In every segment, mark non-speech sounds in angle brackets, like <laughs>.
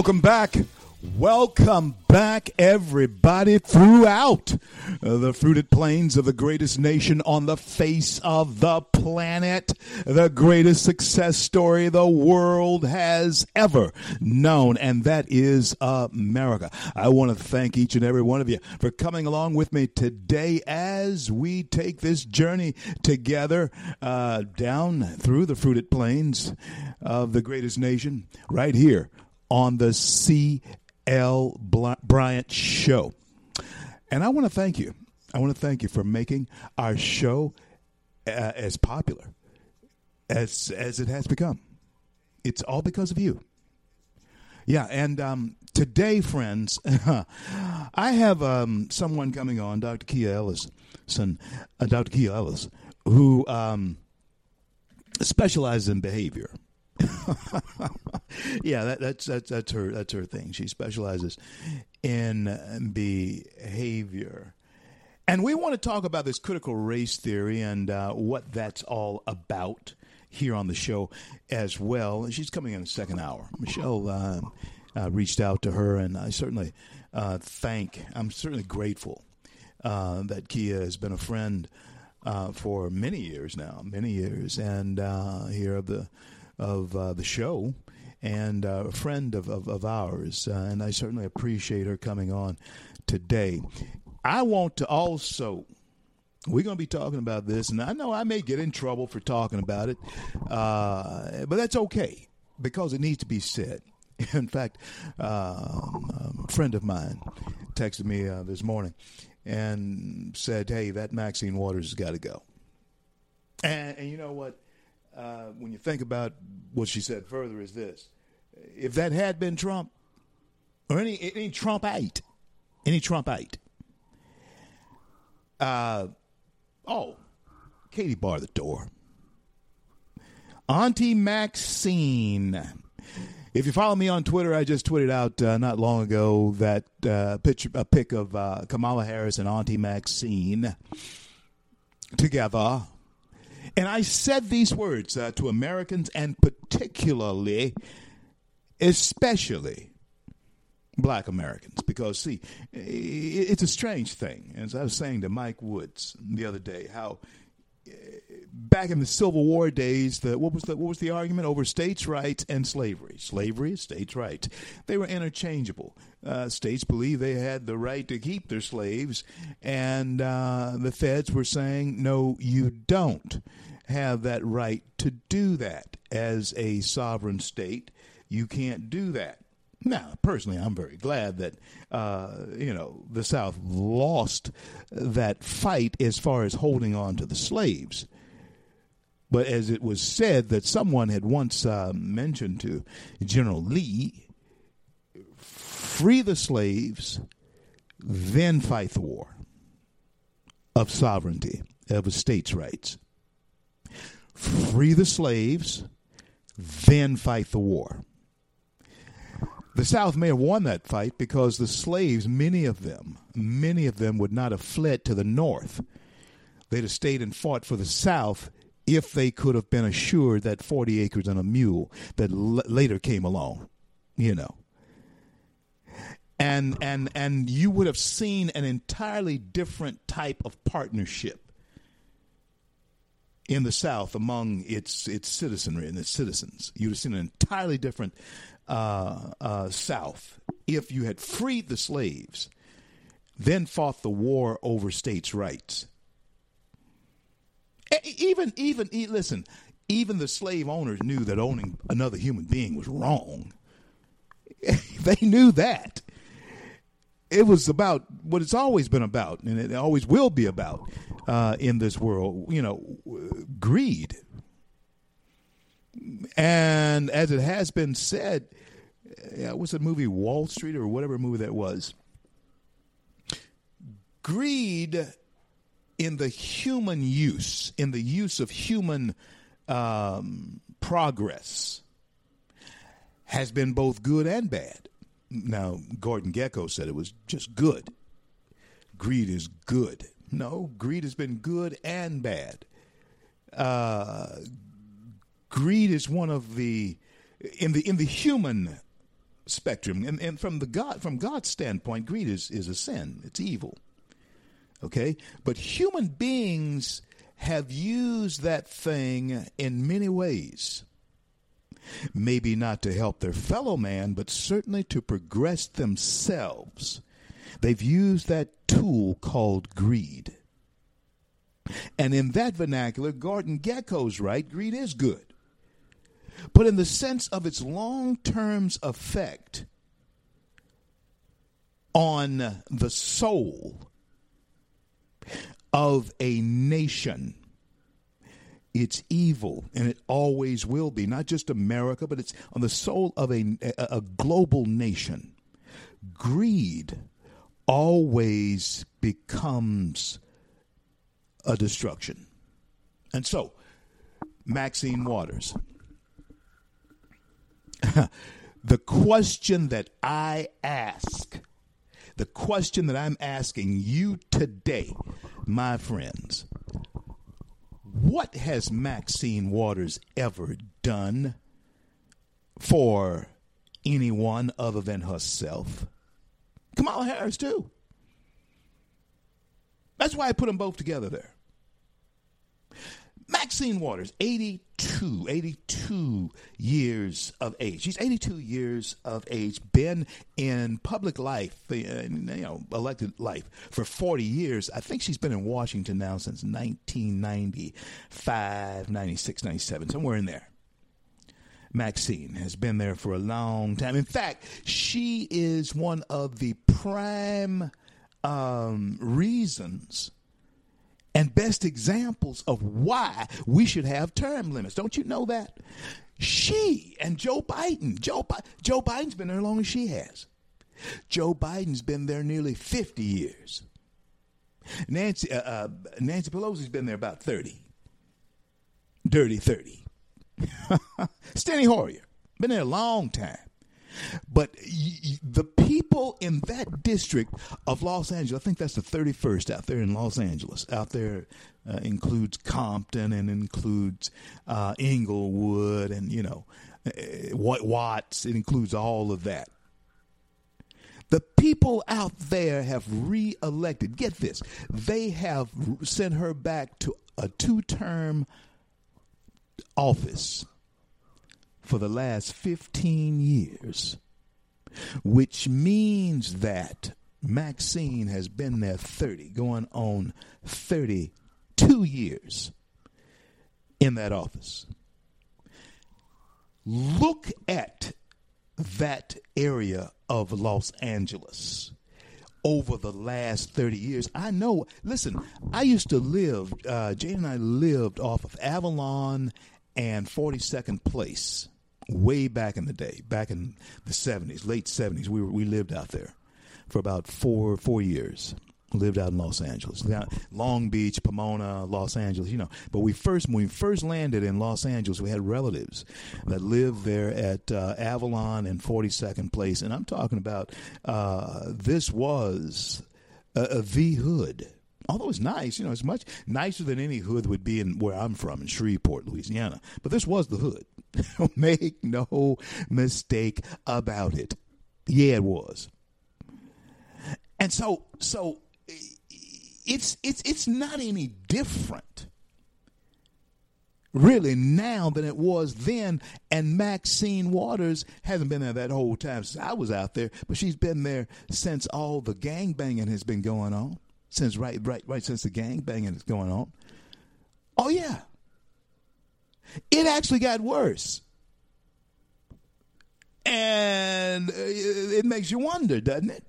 Welcome back. Welcome back, everybody, throughout the fruited plains of the greatest nation on the face of the planet, the greatest success story the world has ever known, and that is America. I want to thank each and every one of you for coming along with me today as we take this journey together uh, down through the fruited plains of the greatest nation right here on the C.L. Bryant Show. And I want to thank you. I want to thank you for making our show uh, as popular as as it has become. It's all because of you. Yeah, and um, today, friends, <laughs> I have um, someone coming on, Dr. Kia Ellison, uh, Dr. Kia Ellis, who um, specializes in behavior. <laughs> yeah, that, that's that's that's her that's her thing. She specializes in behavior, and we want to talk about this critical race theory and uh, what that's all about here on the show as well. She's coming in the second hour. Michelle uh, uh, reached out to her, and I certainly uh, thank. I'm certainly grateful uh, that Kia has been a friend. Uh, for many years now, many years, and here of the of uh, the show and uh, a friend of, of, of ours. Uh, and I certainly appreciate her coming on today. I want to also. We're going to be talking about this, and I know I may get in trouble for talking about it, uh, but that's okay because it needs to be said. <laughs> In fact, um, a friend of mine texted me uh, this morning and said, "Hey, that Maxine Waters has got to go." And, and, you know what? Uh, when you think about what she said further, is this: if that had been Trump or any any Trumpite, any Trumpite, uh, oh, Katie bar the door. Auntie Maxine. If you follow me on Twitter, I just tweeted out uh, not long ago that uh, picture, a pic of uh, Kamala Harris and Auntie Maxine together and I said these words uh, to Americans and particularly, especially black Americans, because see, it's a strange thing. As I was saying to Mike Woods the other day, how back in the Civil War days, the, what was the what was the argument over states' rights and slavery? Slavery, states' rights. They were interchangeable. Uh, states believed they had the right to keep their slaves, and uh, the feds were saying, "No, you don't have that right to do that as a sovereign state. You can't do that." Now, personally, I'm very glad that uh, you know the South lost that fight as far as holding on to the slaves. But as it was said that someone had once uh, mentioned to General Lee, free the slaves, then fight the war of sovereignty, of a state's rights. Free the slaves, then fight the war. The South may have won that fight because the slaves, many of them, many of them would not have fled to the North. They'd have stayed and fought for the South if they could have been assured that 40 acres and a mule that l- later came along, you know. And, and, and you would have seen an entirely different type of partnership in the South among its its citizenry and its citizens. You'd have seen an entirely different uh, uh, South if you had freed the slaves, then fought the war over states' rights even even listen even the slave owners knew that owning another human being was wrong. <laughs> they knew that. It was about what it's always been about, and it always will be about uh, in this world. You know, greed. And as it has been said, yeah, what's the movie Wall Street or whatever movie that was? Greed in the human use, in the use of human um, progress, has been both good and bad. Now, Gordon Gekko said it was just good. Greed is good. No, greed has been good and bad. Uh, greed is one of the in the in the human spectrum, and, and from the God from God's standpoint, greed is is a sin. It's evil. Okay, but human beings have used that thing in many ways. Maybe not to help their fellow man, but certainly to progress themselves. They've used that tool called greed. And in that vernacular, Gordon Gekko's right, greed is good. But in the sense of its long term effect on the soul of a nation, it's evil and it always will be. Not just america but it's on the soul of a, a, global nation. Greed always becomes a destruction. And so maxine waters <laughs> the question that i ask the question that i'm asking you today my friends what has Maxine Waters ever done for anyone other than herself? Kamala Harris, too. That's why I put them both together there. Maxine Waters, 82, 82 years of age. She's 82 years of age, been in public life, you know, elected life for 40 years. I think she's been in Washington now since 1995, 96, 97, somewhere in there. Maxine has been there for a long time. In fact, she is one of the prime um, reasons and best examples of why we should have term limits. Don't you know that? She and Joe Biden. Joe, Bi- Joe Biden's been there as long as she has. Joe Biden's been there nearly 50 years. Nancy, uh, uh, Nancy Pelosi's been there about 30. Dirty 30. <laughs> Steny Hoyer, been there a long time. But the people in that district of Los Angeles, I think that's the 31st out there in Los Angeles. Out there uh, includes Compton and includes uh, Inglewood and, you know, uh, Watts. It includes all of that. The people out there have re-elected. Get this. They have sent her back to a two-term office for the last 15 years, which means that Maxine has been there 30, going on 32 years in that office. Look at that area of Los Angeles over the last 30 years. I know, listen, I used to live, uh, Jane and I lived off of Avalon and 42nd Place way back in the day, back in the 70s, late 70s. We were, we lived out there for about four four years. Lived out in Los Angeles, Long Beach, Pomona, Los Angeles, you know. But we first, when we first landed in Los Angeles, we had relatives that lived there at uh, Avalon and 42nd Place, and I'm talking about uh, this was a, the hood although it's nice, you know, it's much nicer than any hood would be in where I'm from in Shreveport, Louisiana. But this was the hood. <laughs> Make no mistake about it. Yeah, it was. And so, so it's it's it's not any different really now than it was then. And Maxine Waters hasn't been there that whole time since I was out there, but she's been there since all the gang banging has been going on since right, right, right since the gang banging is going on. Oh yeah. It actually got worse. And uh, it makes you wonder, doesn't it?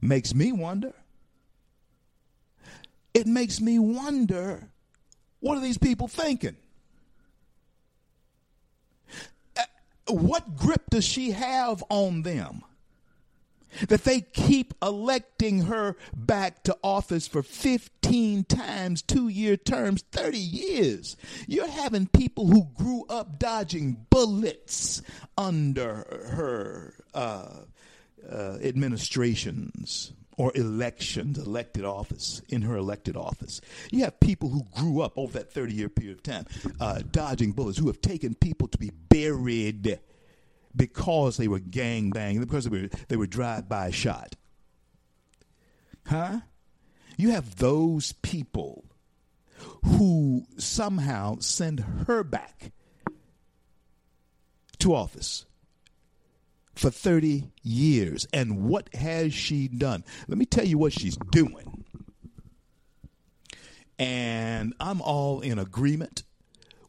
Makes me wonder. It makes me wonder what are these people thinking? Uh, what grip does she have on them? That they keep electing her back to office for 15 times two year terms, 30 years. You're having people who grew up dodging bullets under her uh, uh, administrations or elections, elected office, in her elected office. You have people who grew up over that 30 year period of time uh, dodging bullets, who have taken people to be buried because they were gang banging, because they were they were drive by shot. Huh? You have those people who somehow send her back to office for 30 years. And what has she done? Let me tell you what she's doing. And I'm all in agreement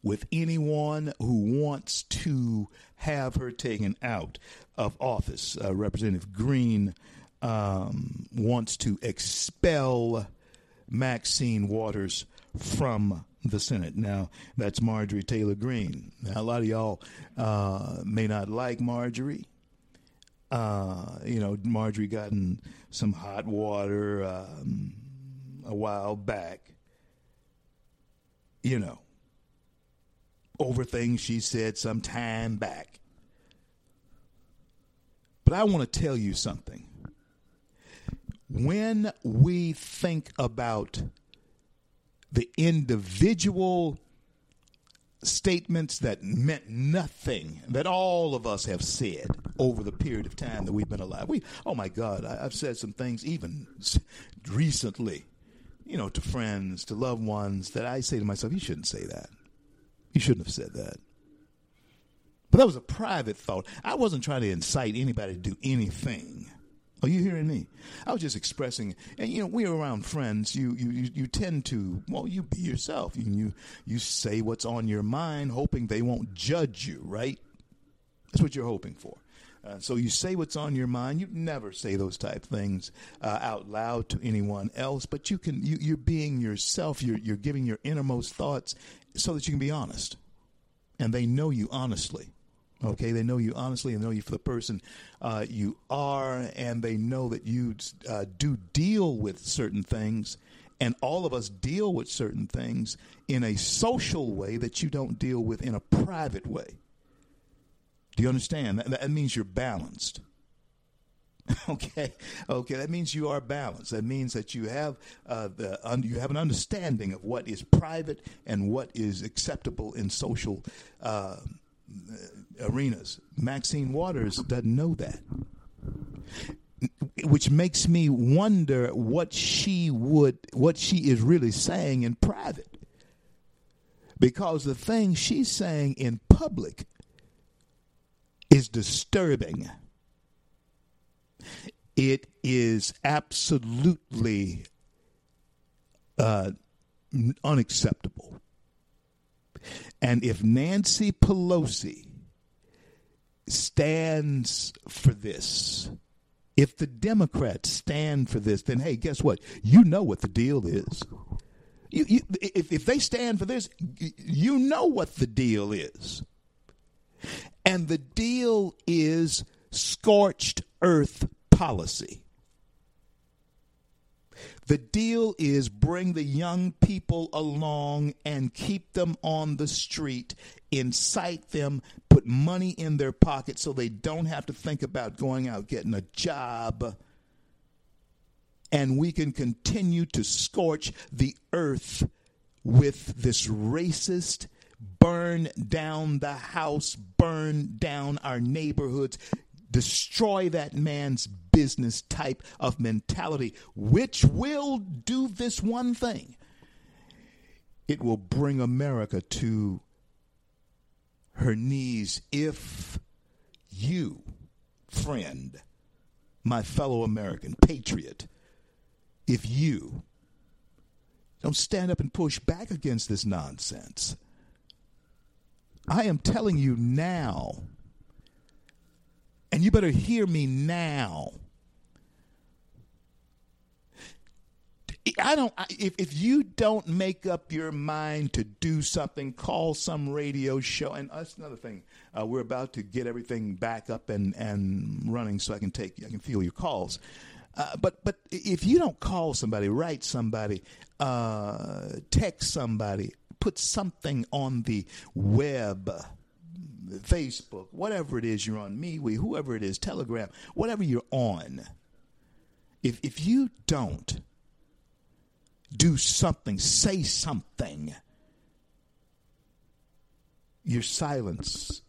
with anyone who wants to have her taken out of office. Uh, Representative Greene um, wants to expel Maxine Waters from the Senate. Now, that's Marjorie Taylor Greene. Now, a lot of y'all uh, may not like Marjorie. Uh, you know, Marjorie got in some hot water um, a while back. You know, over things she said some time back. But I want to tell you something. When we think about the individual statements that meant nothing that all of us have said over the period of time that we've been alive. We, oh my God, I, have said some things even recently, you know, to friends, to loved ones that I say to myself, you shouldn't say that. You shouldn't have said that. But that was a private thought. I wasn't trying to incite anybody to do anything. Are you hearing me? I was just expressing, and you know, we're around friends. You you you tend to well, you be yourself. You you you say what's on your mind, hoping they won't judge you. Right? That's what you're hoping for. Uh, so you say what's on your mind. You never say those type things uh, out loud to anyone else, but you can. You, you're being yourself. You're you're giving your innermost thoughts, so that you can be honest. And they know you honestly. Okay, they know you honestly and know you for the person uh, you are, and they know that you uh, do deal with certain things, and all of us deal with certain things in a social way that you don't deal with in a private way. Do you understand? That, that means you're balanced. <laughs> Okay, okay. That means you are balanced. That means that you have uh, the un- you have an understanding of what is private and what is acceptable in social uh, arenas. Maxine Waters doesn't know that, which makes me wonder what she would what she is really saying in private, because the thing she's saying in public is disturbing it is absolutely uh, unacceptable. And if Nancy Pelosi stands for this, if the Democrats stand for this, then hey, guess what? You know what the deal is. You, you, if, if they stand for this, you know what the deal is. And the deal is scorched earth policy. The deal is bring the young people along and keep them on the street, incite them, put money in their pocket so they don't have to think about going out getting a job. And we can continue to scorch the earth with this racist, burn down the house, burn down our neighborhoods, destroy that man's business type of mentality, which will do this one thing it will bring America to her knees if you, friend, my fellow American, patriot, if you don't stand up and push back against this nonsense. I am telling you now, and you better hear me now. I don't. If if you don't make up your mind to do something, call some radio show. And that's another thing. Uh, we're about to get everything back up and and running, so I can take I can feel your calls. Uh, but but if you don't call somebody, write somebody, uh, text somebody, put something on the web. Facebook, whatever it is you're on, MeWe, whoever it is, Telegram, whatever you're on. If if you don't do something, say something. Your silence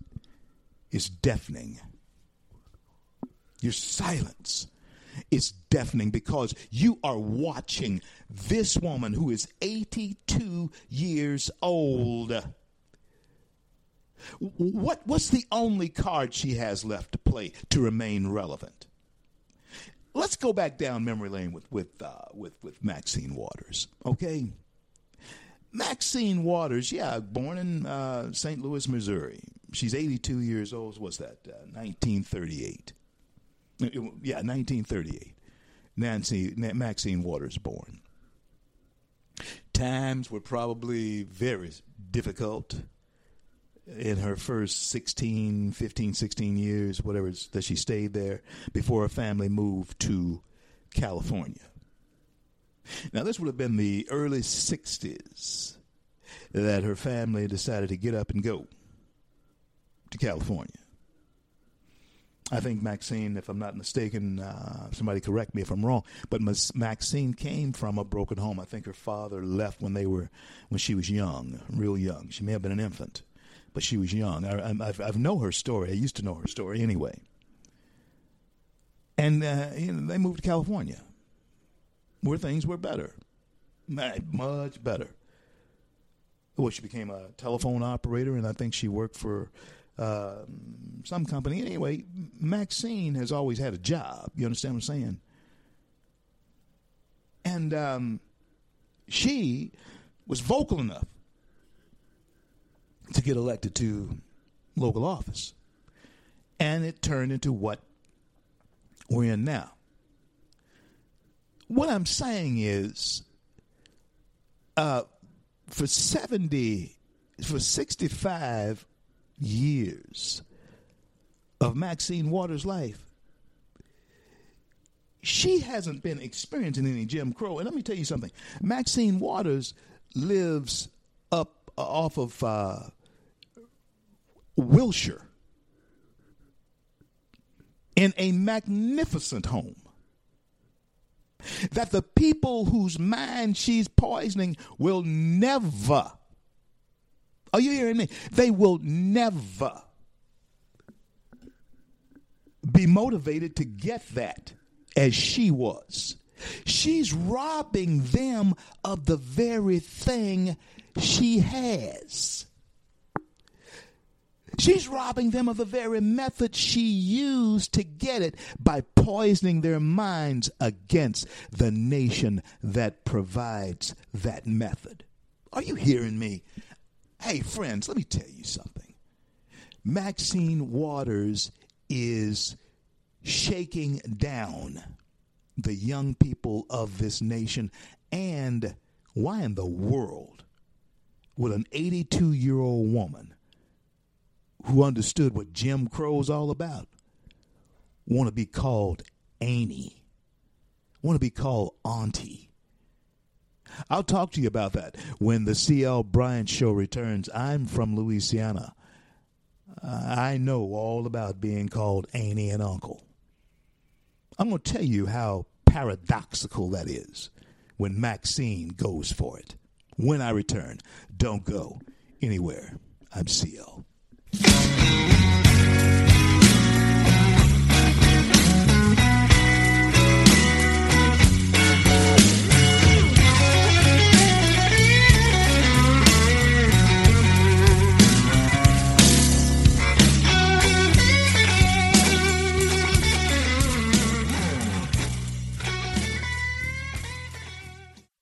is deafening. Your silence is deafening because you are watching this woman who is 82 years old. What, what's the only card she has left to play to remain relevant? let's go back down memory lane with with uh, with with Maxine Waters. Okay, Maxine Waters, yeah, born in uh, St. Louis, Missouri. She's 82 years old. What's that? Uh, 1938. Yeah, 1938. Nancy Maxine Waters born. Times were probably very difficult in her first 16, 15, 16 years, whatever that she stayed there before her family moved to California. Now, this would have been the early 60s that her family decided to get up and go to California. I think Maxine, if I'm not mistaken, uh, somebody correct me if I'm wrong, but Maxine came from a broken home. I think her father left when they were when she was young, real young. She may have been an infant but she was young. I, I've, I've know her story. I used to know her story anyway. And uh, you know, they moved to California, where things were better, much better. Well, she became a telephone operator, and I think she worked for uh, some company. Anyway, Maxine has always had a job. You understand what I'm saying? And um, she was vocal enough to get elected to local office. And it turned into what we're in now. What I'm saying is, uh, for 70, for 65 years of Maxine Waters' life, she hasn't been experiencing any Jim Crow. And let me tell you something Maxine Waters lives up off of uh, Wilshire in a magnificent home that the people whose mind she's poisoning will never, are you hearing me? They will never be motivated to get that as she was. She's robbing them of the very thing she has. She's robbing them of the very method she used to get it by poisoning their minds against the nation that provides that method. Are you hearing me? Hey, friends, let me tell you something. Maxine Waters is shaking down the young people of this nation. And why in the world would an 82 year old woman who understood what Jim Crow's all about want to be called Annie, want to be called Auntie. I'll talk to you about that when the CL Bryant show returns. I'm from Louisiana. Uh, I know all about being called Annie and Uncle. I'm going to tell you how paradoxical that is when Maxine goes for it. When I return, don't go anywhere. I'm CL.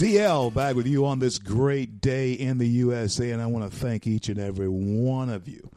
CL back with you on this great day in the USA, and I want to thank each and every one of you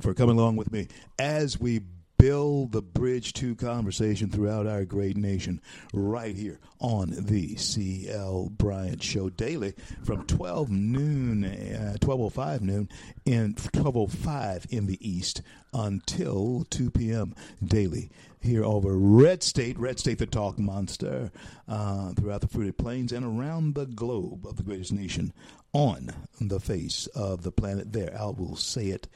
for coming along with me as we build the bridge to conversation throughout our great nation right here on the CL Bryant Show daily from 12 noon, uh, 12.05 noon, and 12.05 in the East until 2 p.m. daily here over Red State, Red State the Talk Monster, uh, throughout the fruited plains and around the globe of the greatest nation on the face of the planet. There, I will say it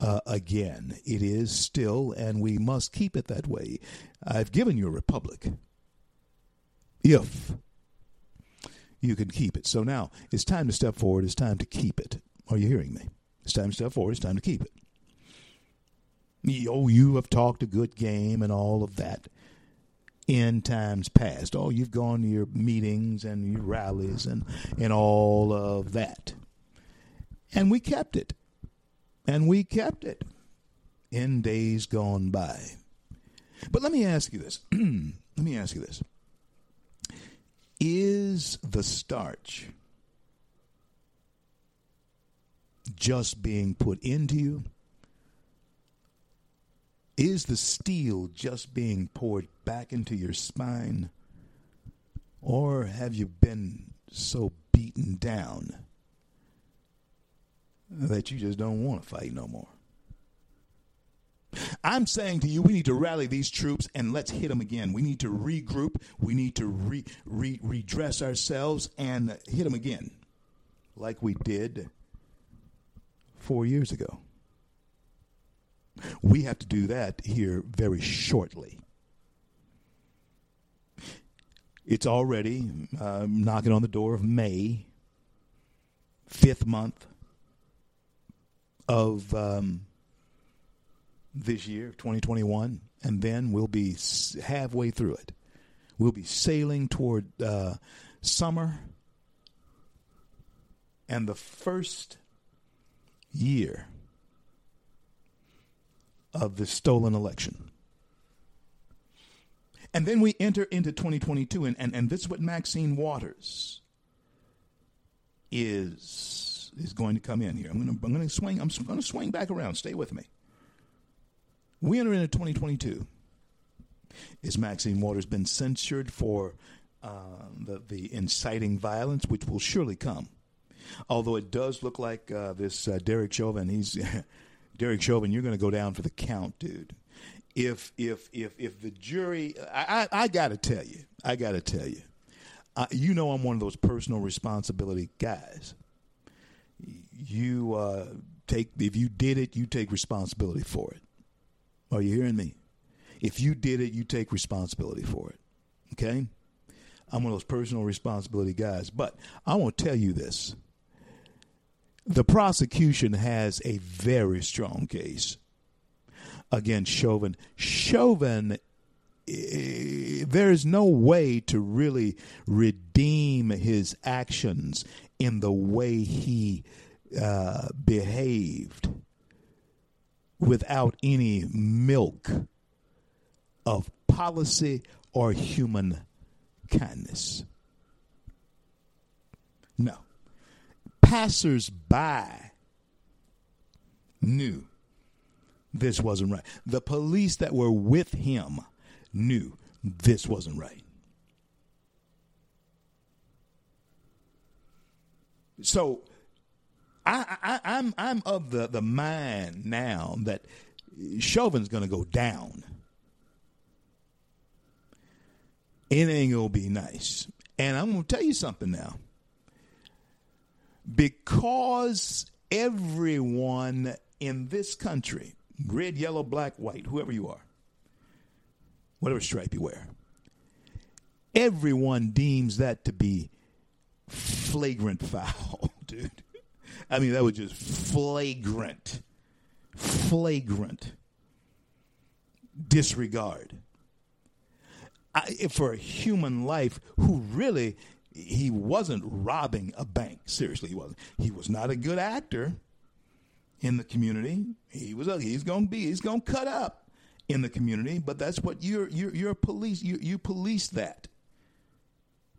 uh, again. It is still, and we must keep it that way. I've given you a republic. If you can keep it. So now it's time to step forward. It's time to keep it. Are you hearing me? It's time to step forward. It's time to keep it. Oh, you have talked a good game and all of that in times past. Oh, you've gone to your meetings and your rallies and, and all of that. And we kept it. And we kept it in days gone by. But let me ask you this. <clears throat> let me ask you this. Is the starch just being put into you? Is the steel just being poured back into your spine? Or have you been so beaten down that you just don't want to fight no more? I'm saying to you, we need to rally these troops and let's hit them again. We need to regroup. We need to re, re, redress ourselves and hit them again, like we did four years ago. We have to do that here very shortly. It's already uh, knocking on the door of May, fifth month of um, this year, 2021, and then we'll be halfway through it. We'll be sailing toward uh, summer and the first year of the stolen election. And then we enter into 2022, and, and, and this is what Maxine Waters is is going to come in here. I'm going to I'm going to swing I'm going to swing back around. Stay with me. We enter into 2022. Is Maxine Waters been censured for uh, the the inciting violence, which will surely come? Although it does look like uh, this uh, Derek Chauvin, he's <laughs> Derek Chauvin, you're going to go down for the count, dude. If if if if the jury, I I, I got to tell you, I got to tell you, uh, you know I'm one of those personal responsibility guys. You uh, take if you did it, you take responsibility for it. Are you hearing me? If you did it, you take responsibility for it. Okay? I'm one of those personal responsibility guys. But I want to tell you this the prosecution has a very strong case against Chauvin. Chauvin, eh, there is no way to really redeem his actions in the way he uh, behaved without any milk of policy or human kindness. No. Passers by knew this wasn't right. The police that were with him knew this wasn't right. So I, I, I'm I'm of the, the mind now that Chauvin's going to go down. It ain't going to be nice. And I'm going to tell you something now. Because everyone in this country, red, yellow, black, white, whoever you are, whatever stripe you wear, everyone deems that to be flagrant <laughs> foul, dude. I mean, that was just flagrant, flagrant disregard I, for a human life who really he wasn't robbing a bank. Seriously, he wasn't. He was not a good actor in the community. He was. A, he's going to be. He's going to cut up in the community. But that's what you're. You're, you're police. You you police that.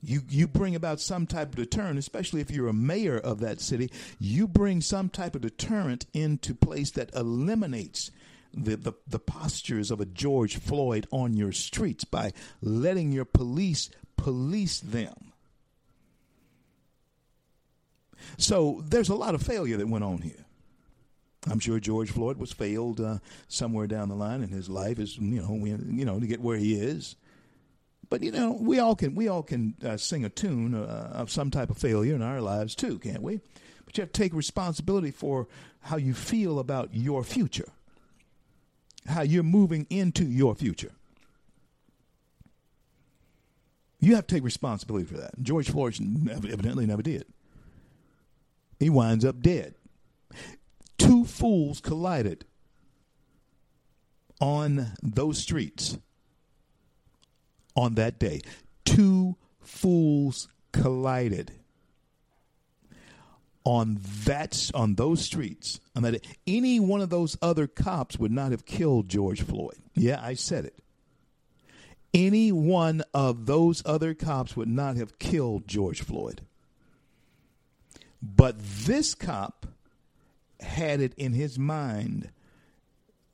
You you bring about some type of deterrent, especially if you're a mayor of that city. You bring some type of deterrent into place that eliminates the, the, the postures of a George Floyd on your streets by letting your police police them. So there's a lot of failure that went on here. I'm sure George Floyd was failed uh, somewhere down the line in his life, is you know, we, you know, to get where he is. But you know, we all can we all can uh, sing a tune uh, of some type of failure in our lives too, can't we? But you have to take responsibility for how you feel about your future, how you're moving into your future. You have to take responsibility for that. George Floyd evidently never did. He winds up dead. Two fools collided on those streets on that day. Two fools collided on that on those streets on that any one of those other cops would not have killed George Floyd. Yeah, I said it. Any one of those other cops would not have killed George Floyd. But this cop had it in his mind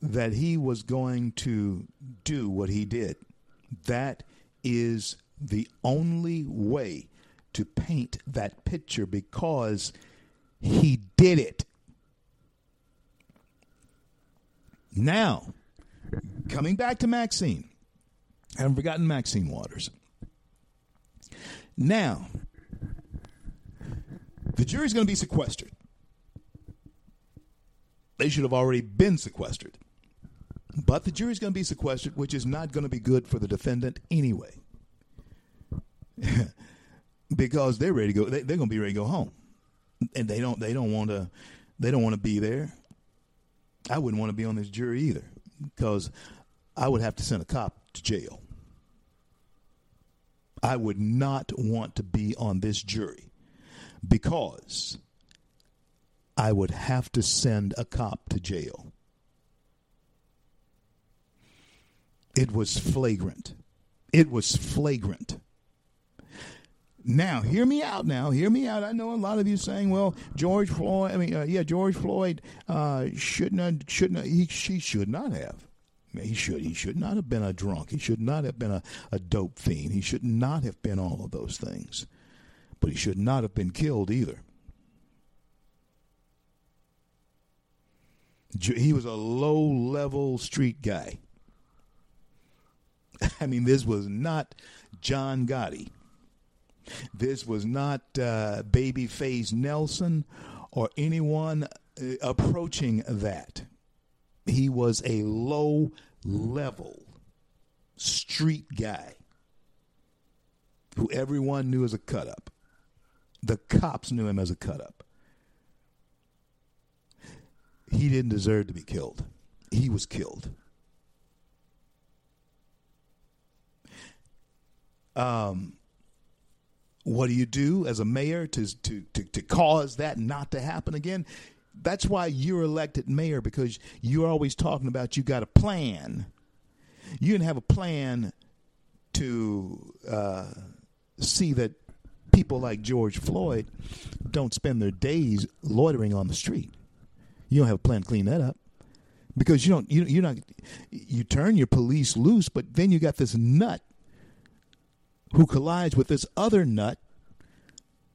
that he was going to do what he did. That is the only way to paint that picture because he did it. Now, coming back to Maxine. I haven't forgotten Maxine Waters. Now, the jury's going to be sequestered. They should have already been sequestered. But the jury's going to be sequestered, which is not going to be good for the defendant anyway. <laughs> because they're ready to go they, they're going to be ready to go home. And they don't they don't want to they don't want to be there. I wouldn't want to be on this jury either because I would have to send a cop to jail. I would not want to be on this jury because I would have to send a cop to jail. It was flagrant. It was flagrant. Now, hear me out. Now, hear me out. I know a lot of you saying, "Well, George Floyd. I mean, uh, yeah, George Floyd uh, shouldn't have, shouldn't have, he she should not have. He should he should not have been a drunk. He should not have been a, a dope fiend. He should not have been all of those things. But he should not have been killed either. He was a low level street guy. <laughs> I mean, this was not John Gotti. This was not uh, Babyface Nelson or anyone uh, approaching that. He was a low level street guy who everyone knew as a cut up. The cops knew him as a cut up. He didn't deserve to be killed. He was killed. Um, what do you do as a mayor to, to, to, to cause that not to happen again? That's why you're elected mayor because you're always talking about you got a plan. You didn't have a plan to uh, see that people like George Floyd don't spend their days loitering on the street. You don't have a plan to clean that up because you don't. You, you're not. You turn your police loose, but then you got this nut who collides with this other nut.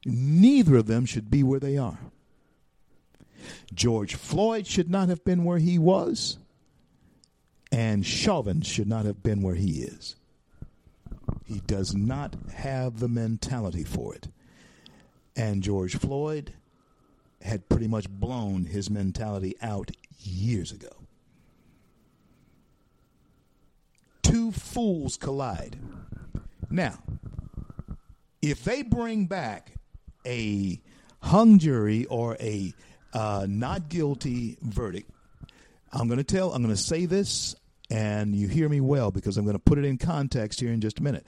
Neither of them should be where they are. George Floyd should not have been where he was. And Chauvin should not have been where he is. He does not have the mentality for it. And George Floyd had pretty much blown his mentality out years ago. Two fools collide. Now, if they bring back a hung jury or a uh, not guilty verdict, I'm going to tell, I'm going to say this, and you hear me well because I'm going to put it in context here in just a minute.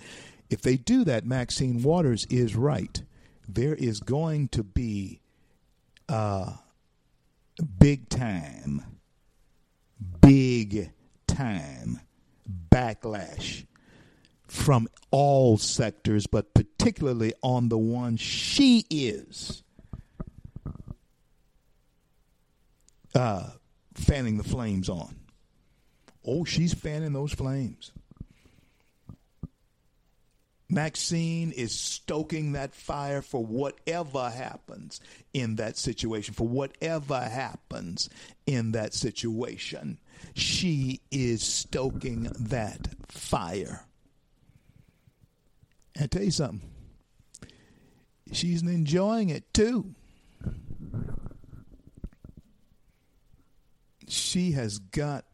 If they do that, Maxine Waters is right. There is going to be uh, big time, big time backlash from all sectors, but particularly on the one she is uh, fanning the flames on. Oh, she's fanning those flames. Maxine is stoking that fire for whatever happens in that situation, for whatever happens in that situation. She is stoking that fire. And I tell you something, she's enjoying it too. She has got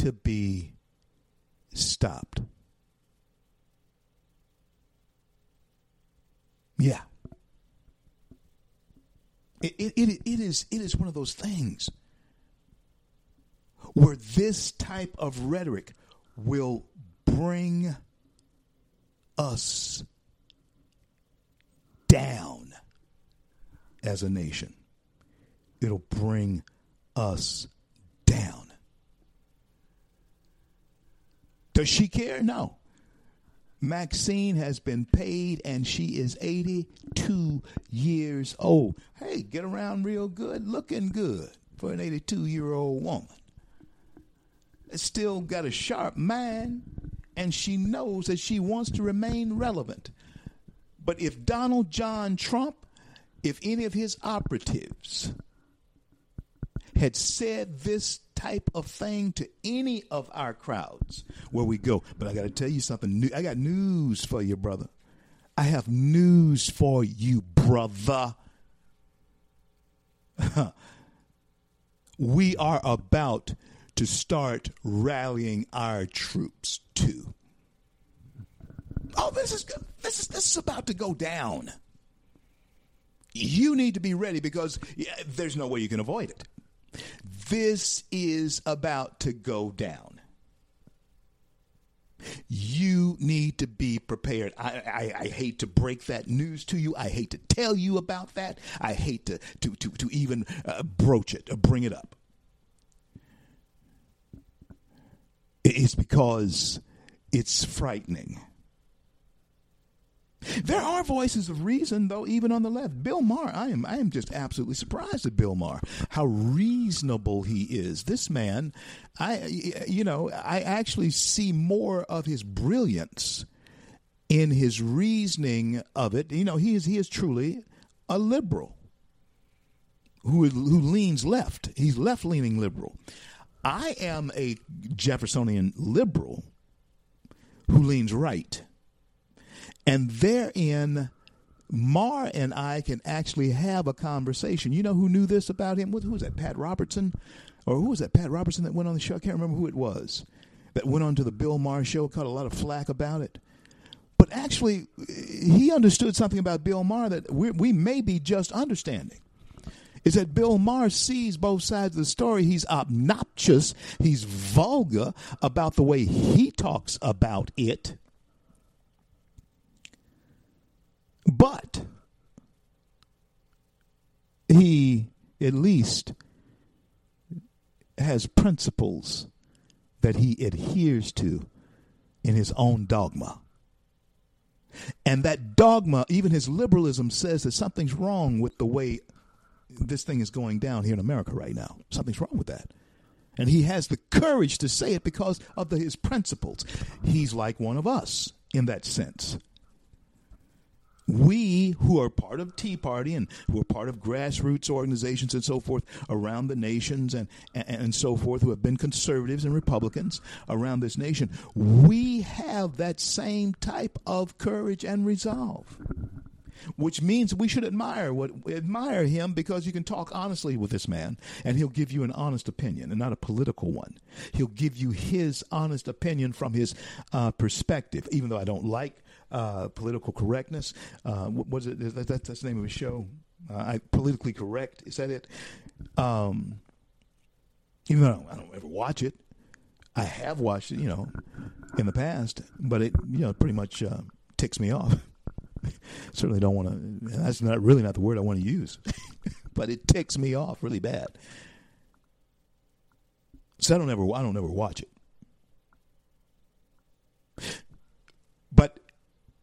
to be stopped. Yeah. It, it, it, it, is, it is one of those things where this type of rhetoric will bring us down as a nation. It'll bring us down. Does she care? No. Maxine has been paid and she is 82 years old. Hey, get around real good, looking good for an 82 year old woman. Still got a sharp mind and she knows that she wants to remain relevant. But if Donald John Trump, if any of his operatives had said this type of thing to any of our crowds where we go. But I got to tell you something. New. I got news for you, brother. I have news for you, brother. <laughs> we are about to start rallying our troops too. Oh, this is this is this is about to go down. You need to be ready because there's no way you can avoid it. This is about to go down. You need to be prepared. I, I, I, hate to break that news to you. I hate to tell you about that. I hate to, to, to, to even uh, broach it or bring it up. It's because it's frightening. There are voices of reason, though, even on the left. Bill Maher, I am, I am just absolutely surprised at Bill Maher, how reasonable he is. This man, I, you know, I actually see more of his brilliance in his reasoning of it. You know, he is, he is truly a liberal who, who leans left. He's left leaning liberal. I am a Jeffersonian liberal who leans right. And therein, Maher and I can actually have a conversation. You know who knew this about him? Who was that? Pat Robertson? Or who was that? Pat Robertson that went on the show? I can't remember who it was. That went on to the Bill Maher show, caught a lot of flack about it. But actually, he understood something about Bill Maher that we, we may be just understanding is that Bill Maher sees both sides of the story. He's obnoxious, he's vulgar about the way he talks about it. But he at least has principles that he adheres to in his own dogma. And that dogma, even his liberalism, says that something's wrong with the way this thing is going down here in America right now. Something's wrong with that. And he has the courage to say it because of the, his principles. He's like one of us in that sense we who are part of Tea Party and who are part of grassroots organizations and so forth around the nations and, and, and so forth, who have been conservatives and Republicans around this nation, we have that same type of courage and resolve. Which means we should admire what admire him because you can talk honestly with this man and he'll give you an honest opinion and not a political one. He'll give you his honest opinion from his uh, perspective, even though I don't like uh, political correctness. Uh, what was it? That, that, that's the name of his show. Uh, I politically correct. Is that it? Um, even though I don't, I don't ever watch it, I have watched it, you know, in the past, but it, you know, pretty much uh, ticks me off. <laughs> Certainly don't want to. That's not really not the word I want to use, <laughs> but it ticks me off really bad. So I don't ever, I don't ever watch it. But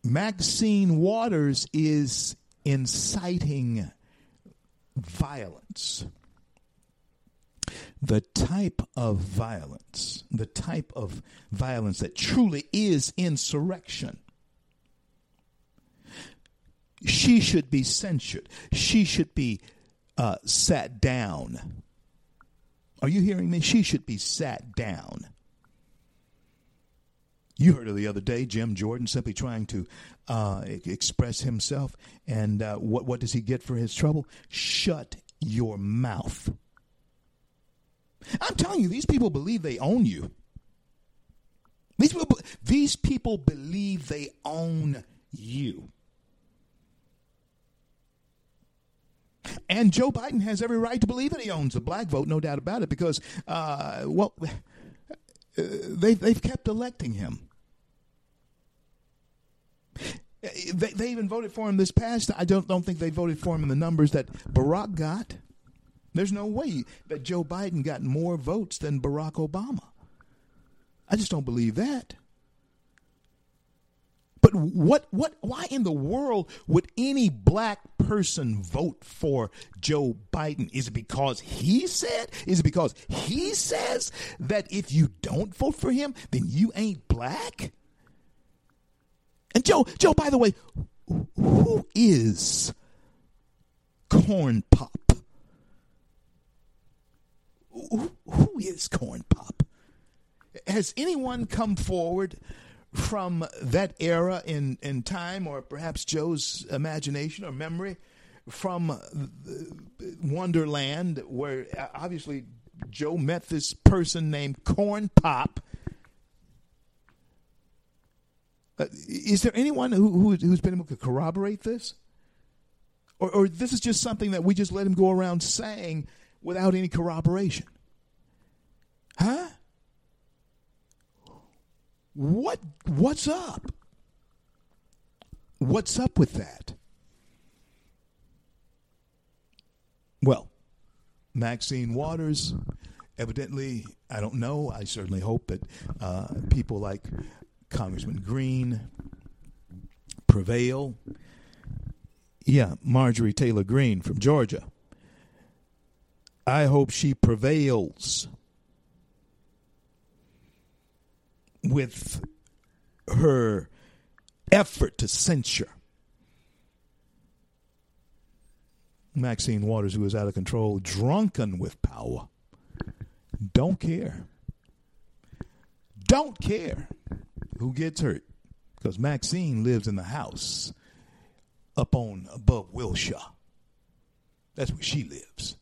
Maxine Waters is inciting violence. The type of violence, the type of violence that truly is insurrection. She should be censured. She should be uh, sat down. Are you hearing me? She should be sat down. You heard of the other day, Jim Jordan simply trying to uh, express himself, and uh, what what does he get for his trouble? Shut your mouth. I'm telling you, these people believe they own you. These people, these people believe they own you. And Joe Biden has every right to believe that he owns the black vote, no doubt about it, because, uh, well, <laughs> they've, they've kept electing him. They, they even voted for him this past. I don't don't think they voted for him in the numbers that Barack got. There's no way that Joe Biden got more votes than Barack Obama. I just don't believe that. But what what why in the world would any black person vote for Joe Biden? Is it because he said? Is it because he says that if you don't vote for him, then you ain't black? And Joe, Joe, by the way, who is Corn Pop? Who, who is Corn Pop? Has anyone come forward from that era in, in time, or perhaps Joe's imagination or memory, from Wonderland, where obviously Joe met this person named Corn Pop? Uh, is there anyone who, who who's been able to corroborate this, or, or this is just something that we just let him go around saying without any corroboration? Huh? What what's up? What's up with that? Well, Maxine Waters, evidently, I don't know. I certainly hope that uh, people like Congressman Greene prevail. Yeah, Marjorie Taylor Greene from Georgia. I hope she prevails with her effort to censure Maxine Waters, who is out of control, drunken with power. Don't care. Don't care who gets hurt because Maxine lives in the house up on above Wilshire. That's where she lives.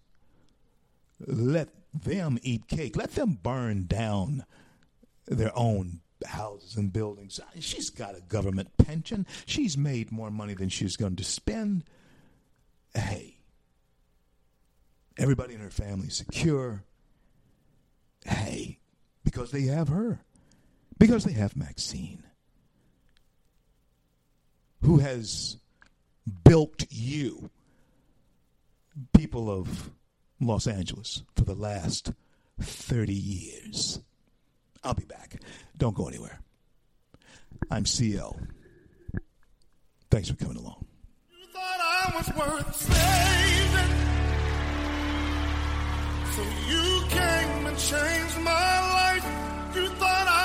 Let them eat cake. Let them burn down their own houses and buildings. She's got a government pension. She's made more money than she's going to spend. Hey, everybody in her family secure. Hey, because they have her. Because they have Maxine, who has bilked you, people of Los Angeles, for the last 30 years. I'll be back. Don't go anywhere. I'm CL. Thanks for coming along. You thought I was worth saving. So you came and changed my life. You thought I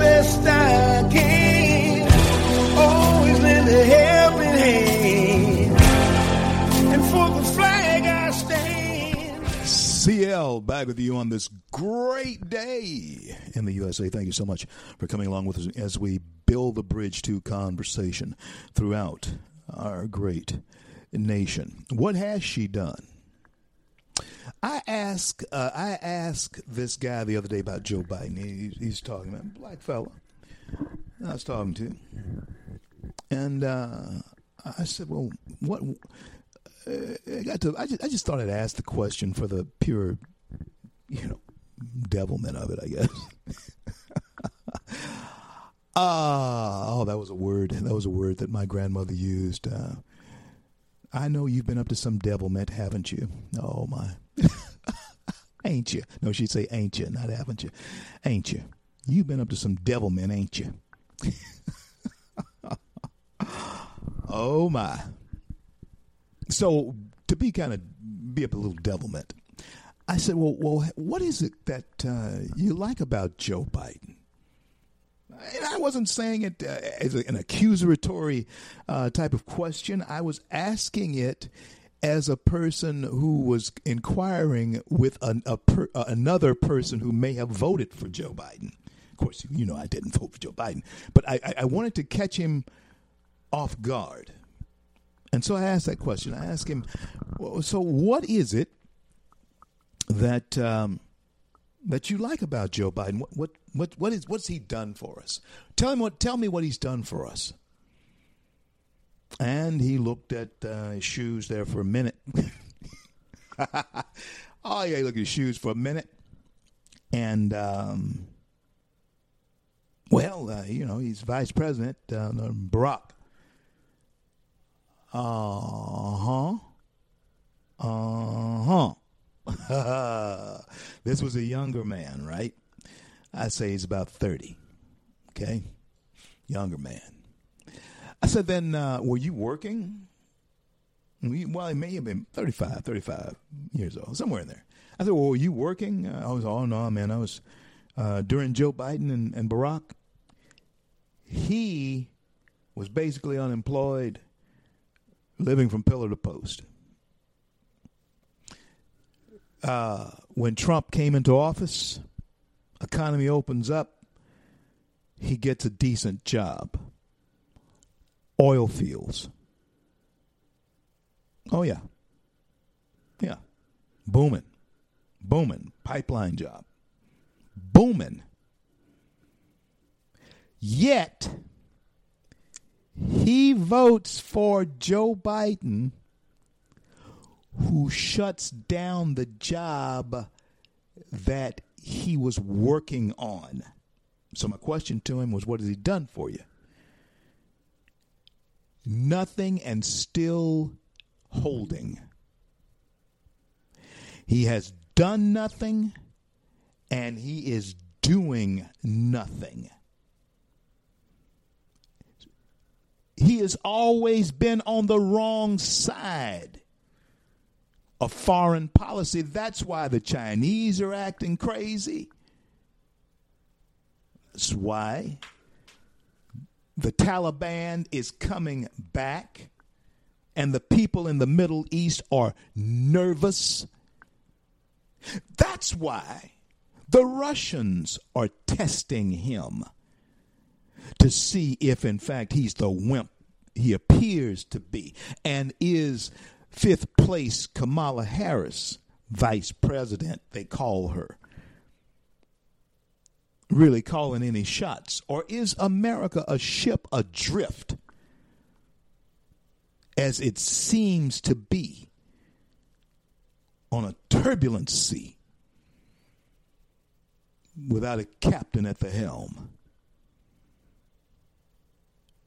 Best I can. Always lend a helping hand. And for the flag I stand. CL back with you on this great day in the USA. Thank you so much for coming along with us as we build the bridge to conversation throughout our great nation. What has she done? I ask uh, I asked this guy the other day about Joe Biden. He, he's talking about black fella. I was talking to, and uh, I said, "Well, what?" I got to. I just, I just thought I'd ask the question for the pure, you know, devilment of it. I guess. <laughs> Ah, oh, that was a word. That was a word that my grandmother used. Uh, I know you've been up to some devilment, haven't you? Oh my, <laughs> ain't you? No, she'd say, "Ain't you?" Not haven't you? Ain't you? You've been up to some devilment, ain't you? <laughs> oh my. So to be kind of be up a little devilment, I said, "Well, well, what is it that uh, you like about Joe Biden?" And I wasn't saying it uh, as an accusatory uh, type of question. I was asking it as a person who was inquiring with an, a per, uh, another person who may have voted for Joe Biden. Of course, you know I didn't vote for Joe Biden, but I, I, I wanted to catch him off guard. And so I asked that question. I asked him, well, so what is it that um, that you like about Joe Biden? What what what what is what's he done for us? Tell him what tell me what he's done for us. And he looked at uh, his shoes there for a minute. <laughs> oh yeah, he looked at his shoes for a minute, and um, well, uh, you know, he's vice president, uh, Barack. Uh huh. Uh huh. <laughs> this was a younger man, right? I'd say he's about 30. Okay? Younger man. I said, then, uh, were you working? Well, he may have been 35, 35 years old, somewhere in there. I said, well, were you working? Uh, I was, oh, no, man. I was, uh, during Joe Biden and, and Barack, he was basically unemployed, living from pillar to post. Uh, when Trump came into office, economy opens up, he gets a decent job. Oil fields. Oh yeah. Yeah. Booming. Booming. Pipeline job. Booming. Yet he votes for Joe Biden who shuts down the job that he was working on. So my question to him was, what has he done for you? Nothing and still holding. He has done nothing and he is doing nothing. He has always been on the wrong side of foreign policy. That's why the Chinese are acting crazy. That's why the Taliban is coming back and the people in the Middle East are nervous. That's why the Russians are testing him to see if, in fact, he's the wimp he appears to be and is fifth place Kamala Harris, vice president, they call her, really calling any shots? Or is America a ship adrift, as it seems to be, on a turbulent sea without a captain at the helm?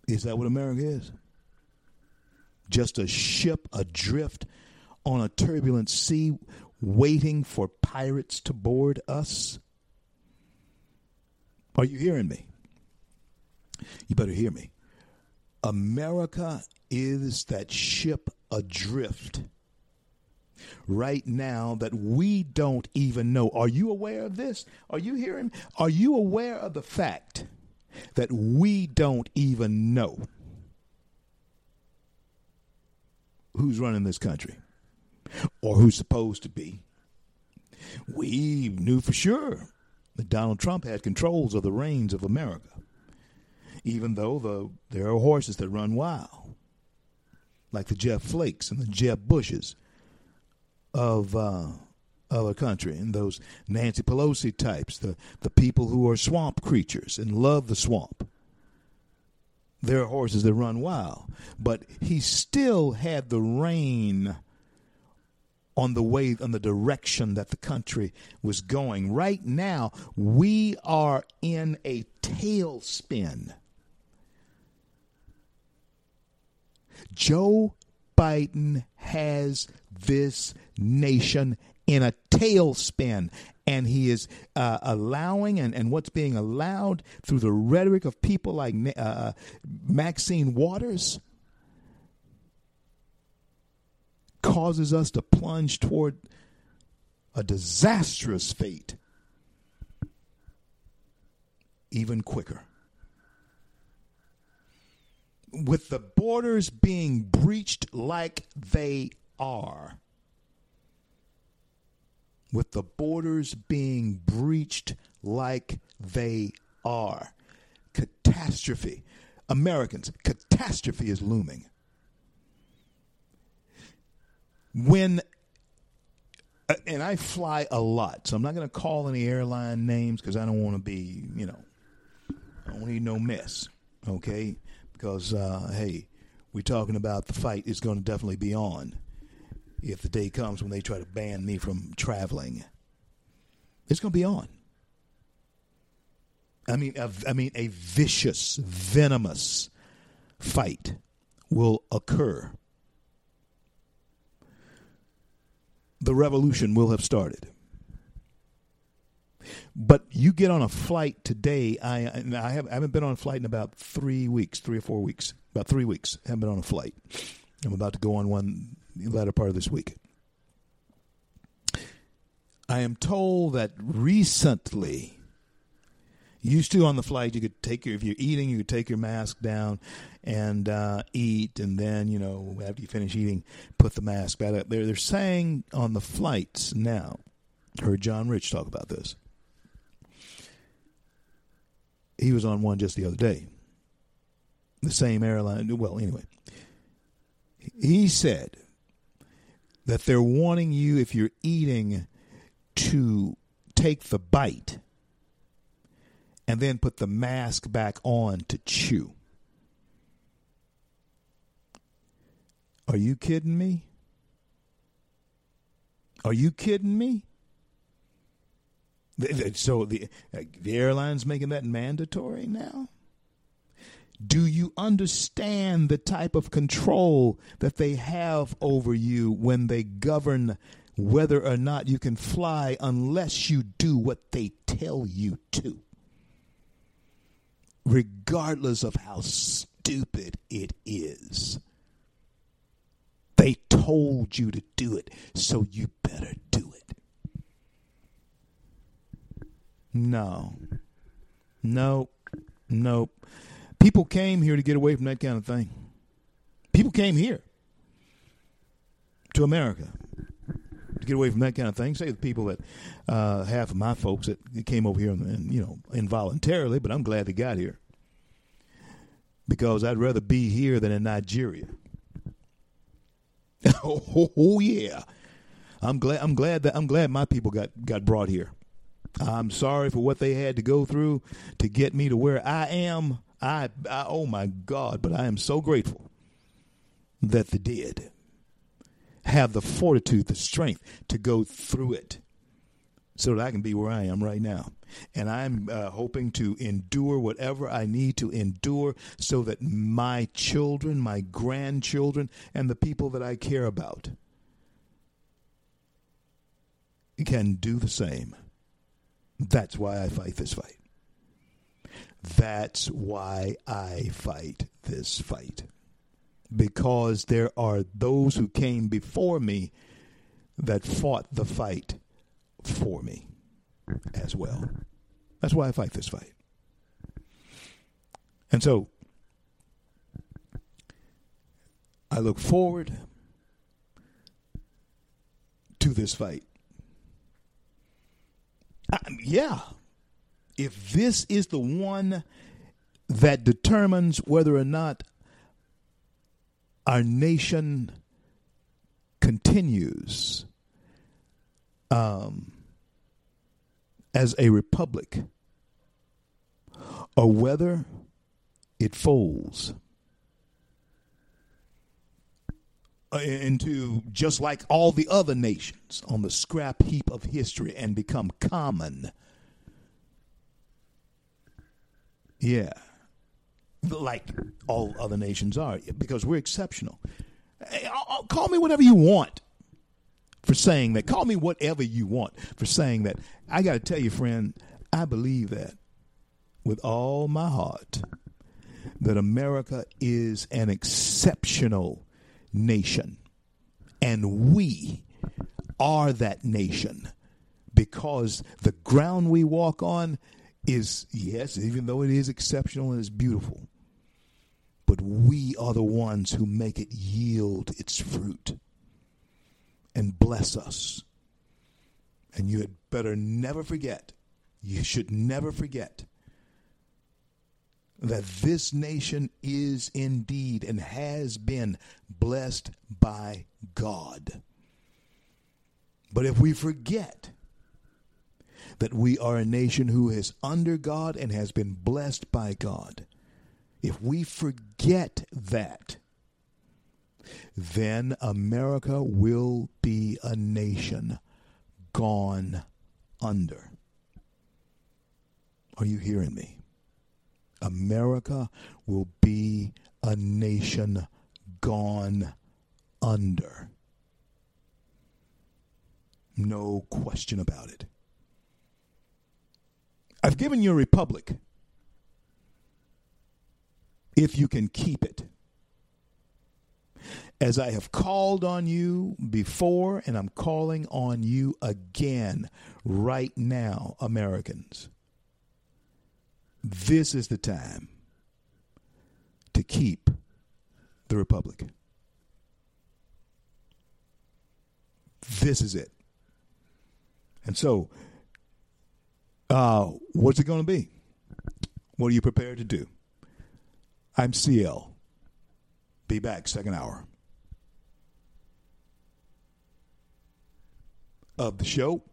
Is that what America is? Just a ship adrift on a turbulent sea, waiting for pirates to board us? Are you hearing me? You better hear me. America is that ship adrift right now that we don't even know. Are you aware of this? Are you hearing? Are you aware of the fact that we don't even know who's running this country or who's supposed to be? We knew for sure that Donald Trump had controls of the reins of America, even though the, there are horses that run wild, like the Jeff Flakes and the Jeb Bushes of uh, of a country, and those Nancy Pelosi types, the the people who are swamp creatures and love the swamp. There are horses that run wild, but he still had the rein on the way on the direction that the country was going. Right now, we are in a tailspin. Joe Biden has this nation in a tailspin. And he is uh, allowing, and, and what's being allowed through the rhetoric of people like uh, uh, Maxine Waters causes us to plunge toward a disastrous fate even quicker. With the borders being breached like they are, with the borders being breached like they are. Catastrophe. Americans, catastrophe is looming. When, uh, and I fly a lot, so I'm not going to call any airline names because I don't want to be, you know, I don't need no mess, okay? Because, uh, hey, we're talking about the fight is going to definitely be on if the day comes when they try to ban me from traveling. It's going to be on. I mean, a, I mean, a vicious, venomous fight will occur. The revolution will have started. But you get on a flight today. I I, have, I haven't been on a flight in about three weeks, three or four weeks, about three weeks. I haven't been on a flight. I'm about to go on one the latter part of this week. I am told that recently, used to on the flight, you could take your, if you're eating, you could take your mask down and uh, eat, and then, you know, after you finish eating, put the mask back up. They're, they're saying on the flights now, heard John Rich talk about this. He was on one just the other day. The same airline. Well, anyway, he said that they're wanting you, if you're eating, to take the bite and then put the mask back on to chew. Are you kidding me? Are you kidding me? So the uh, the airline's making that mandatory now? Do you understand the type of control that they have over you when they govern whether or not you can fly unless you do what they tell you to? Regardless of how stupid it is. They told you to do it, so you better do it. No. Nope. Nope. People came here to get away from that kind of thing. People came here to America to get away from that kind of thing. Say the people that uh, half of my folks that came over here and, and you know involuntarily, but I'm glad they got here because I'd rather be here than in Nigeria. Oh, <laughs> oh, yeah. I'm glad. I'm glad that I'm glad my people got got brought here. I'm sorry for what they had to go through to get me to where I am. I, I oh my God, but I am so grateful that they did have the fortitude, the strength to go through it so that I can be where I am right now. And I'm uh, hoping to endure whatever I need to endure so that my children, my grandchildren, and the people that I care about can do the same. That's why I fight this fight. That's why I fight this fight. Because there are those who came before me that fought the fight for me as well. That's why I fight this fight. And so I look forward to this fight. I, yeah. If this is the one that determines whether or not our nation continues um, as a republic or whether it folds uh, into just like all the other nations on the scrap heap of history and become common. Yeah. Like all other nations are, because we're exceptional. Uh, uh, call me whatever you want for saying that. Call me whatever you want for saying that. I got to tell you, friend, I believe that with all my heart that America is an exceptional nation. And we are that nation because the ground we walk on is, yes, even though it is exceptional and it's beautiful, but we are the ones who make it yield its fruit and bless us. And you had better never forget, you should never forget that this nation is indeed and has been blessed by God. But if we forget that we are a nation who is under God and has been blessed by God, if we forget that, then America will be a nation gone under. Are you hearing me? America will be a nation gone under. No question about it. I've given you a republic if you can keep it as I have called on you before, and I'm calling on you again right now, Americans. This is the time to keep the Republic. This is it. And so, uh, what's it going to be? What are you prepared to do? I'm CL. Be back, second hour. of the show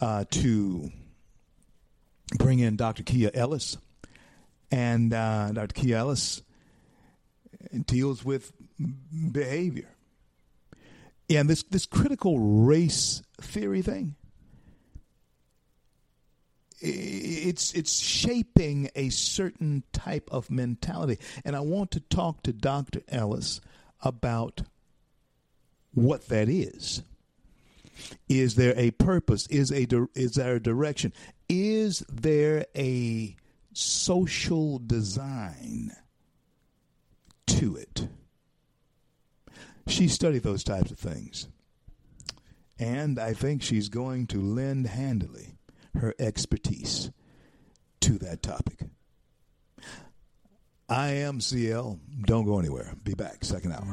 uh, to bring in Dr. Kia Ellis. And uh, Dr. Kia Ellis deals with behavior. And this, this critical race theory thing, it's it's shaping a certain type of mentality and i want to talk to dr ellis about what that is is there a purpose? Is a is there a direction? Is there a social design to it? She studied those types of things. And I think she's going to lend handily her expertise to that topic. I am CL. Don't go anywhere. Be back, second hour.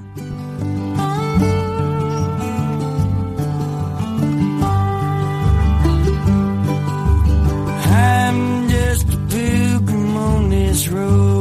I'm just a pilgrim on this road,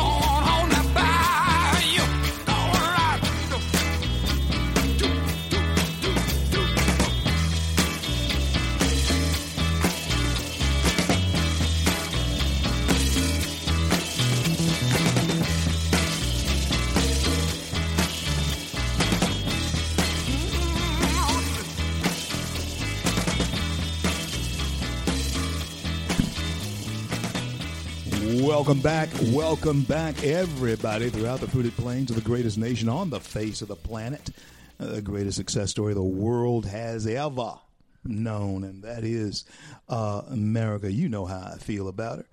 Welcome back, welcome back, everybody throughout the fruited plains of the greatest nation on the face of the planet, uh, the greatest success story the world has ever known, and that is uh, America. You know how I feel about her,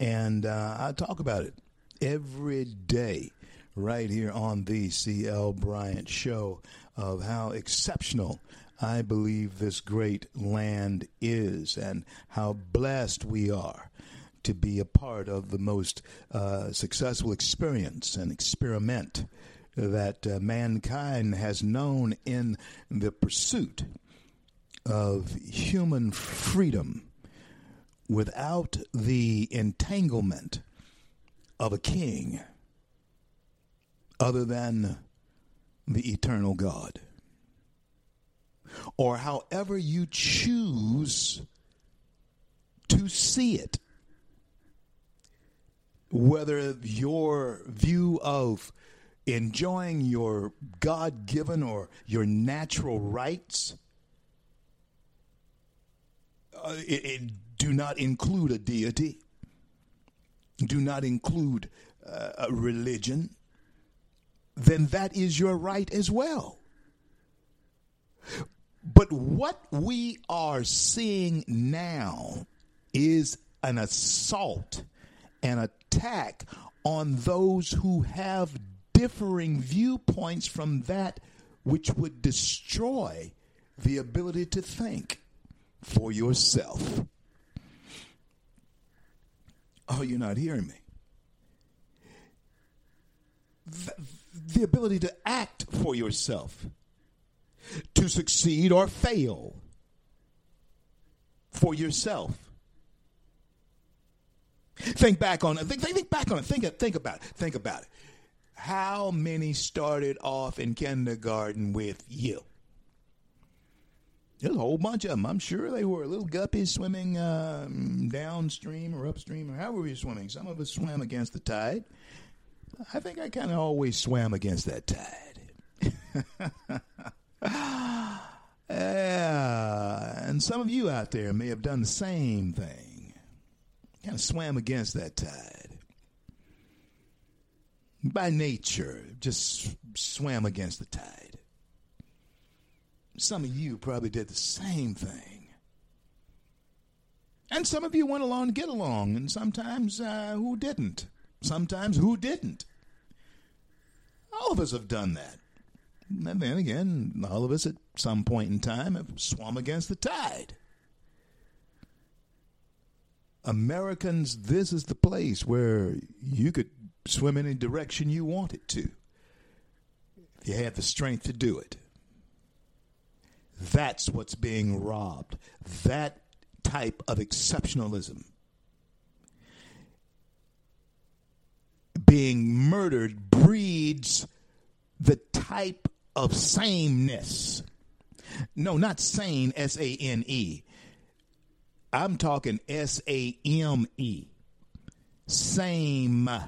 and uh, I talk about it every day right here on the C.L. Bryant Show of how exceptional I believe this great land is and how blessed we are to be a part of the most uh, successful experience and experiment that uh, mankind has known in the pursuit of human freedom without the entanglement of a king other than the eternal God. Or however you choose to see it whether your view of enjoying your God given or your natural rights uh, it, it do not include a deity, do not include uh, a religion, then that is your right as well. But what we are seeing now is an assault an attack on those who have differing viewpoints from that which would destroy the ability to think for yourself. Oh, you're not hearing me. The, the ability to act for yourself, to succeed or fail for yourself. Think back on it. Think, think, back on it. Think, think about it. Think about it. How many started off in kindergarten with you? There's a whole bunch of them. I'm sure they were little guppies swimming um, downstream or upstream or however you're swimming. Some of us swam against the tide. I think I kind of always swam against that tide. <laughs> yeah, and some of you out there may have done the same thing kind of swam against that tide. By nature, just swam against the tide. Some of you probably did the same thing. And some of you went along to get along, and sometimes uh, who didn't? Sometimes who didn't? All of us have done that. And then again, all of us at some point in time have swum against the tide. Americans, this is the place where you could swim any direction you wanted to if you had the strength to do it. That's what's being robbed. That type of exceptionalism being murdered breeds the type of sameness. No, not sane, S A N E. I'm talking S A M E. Sameness.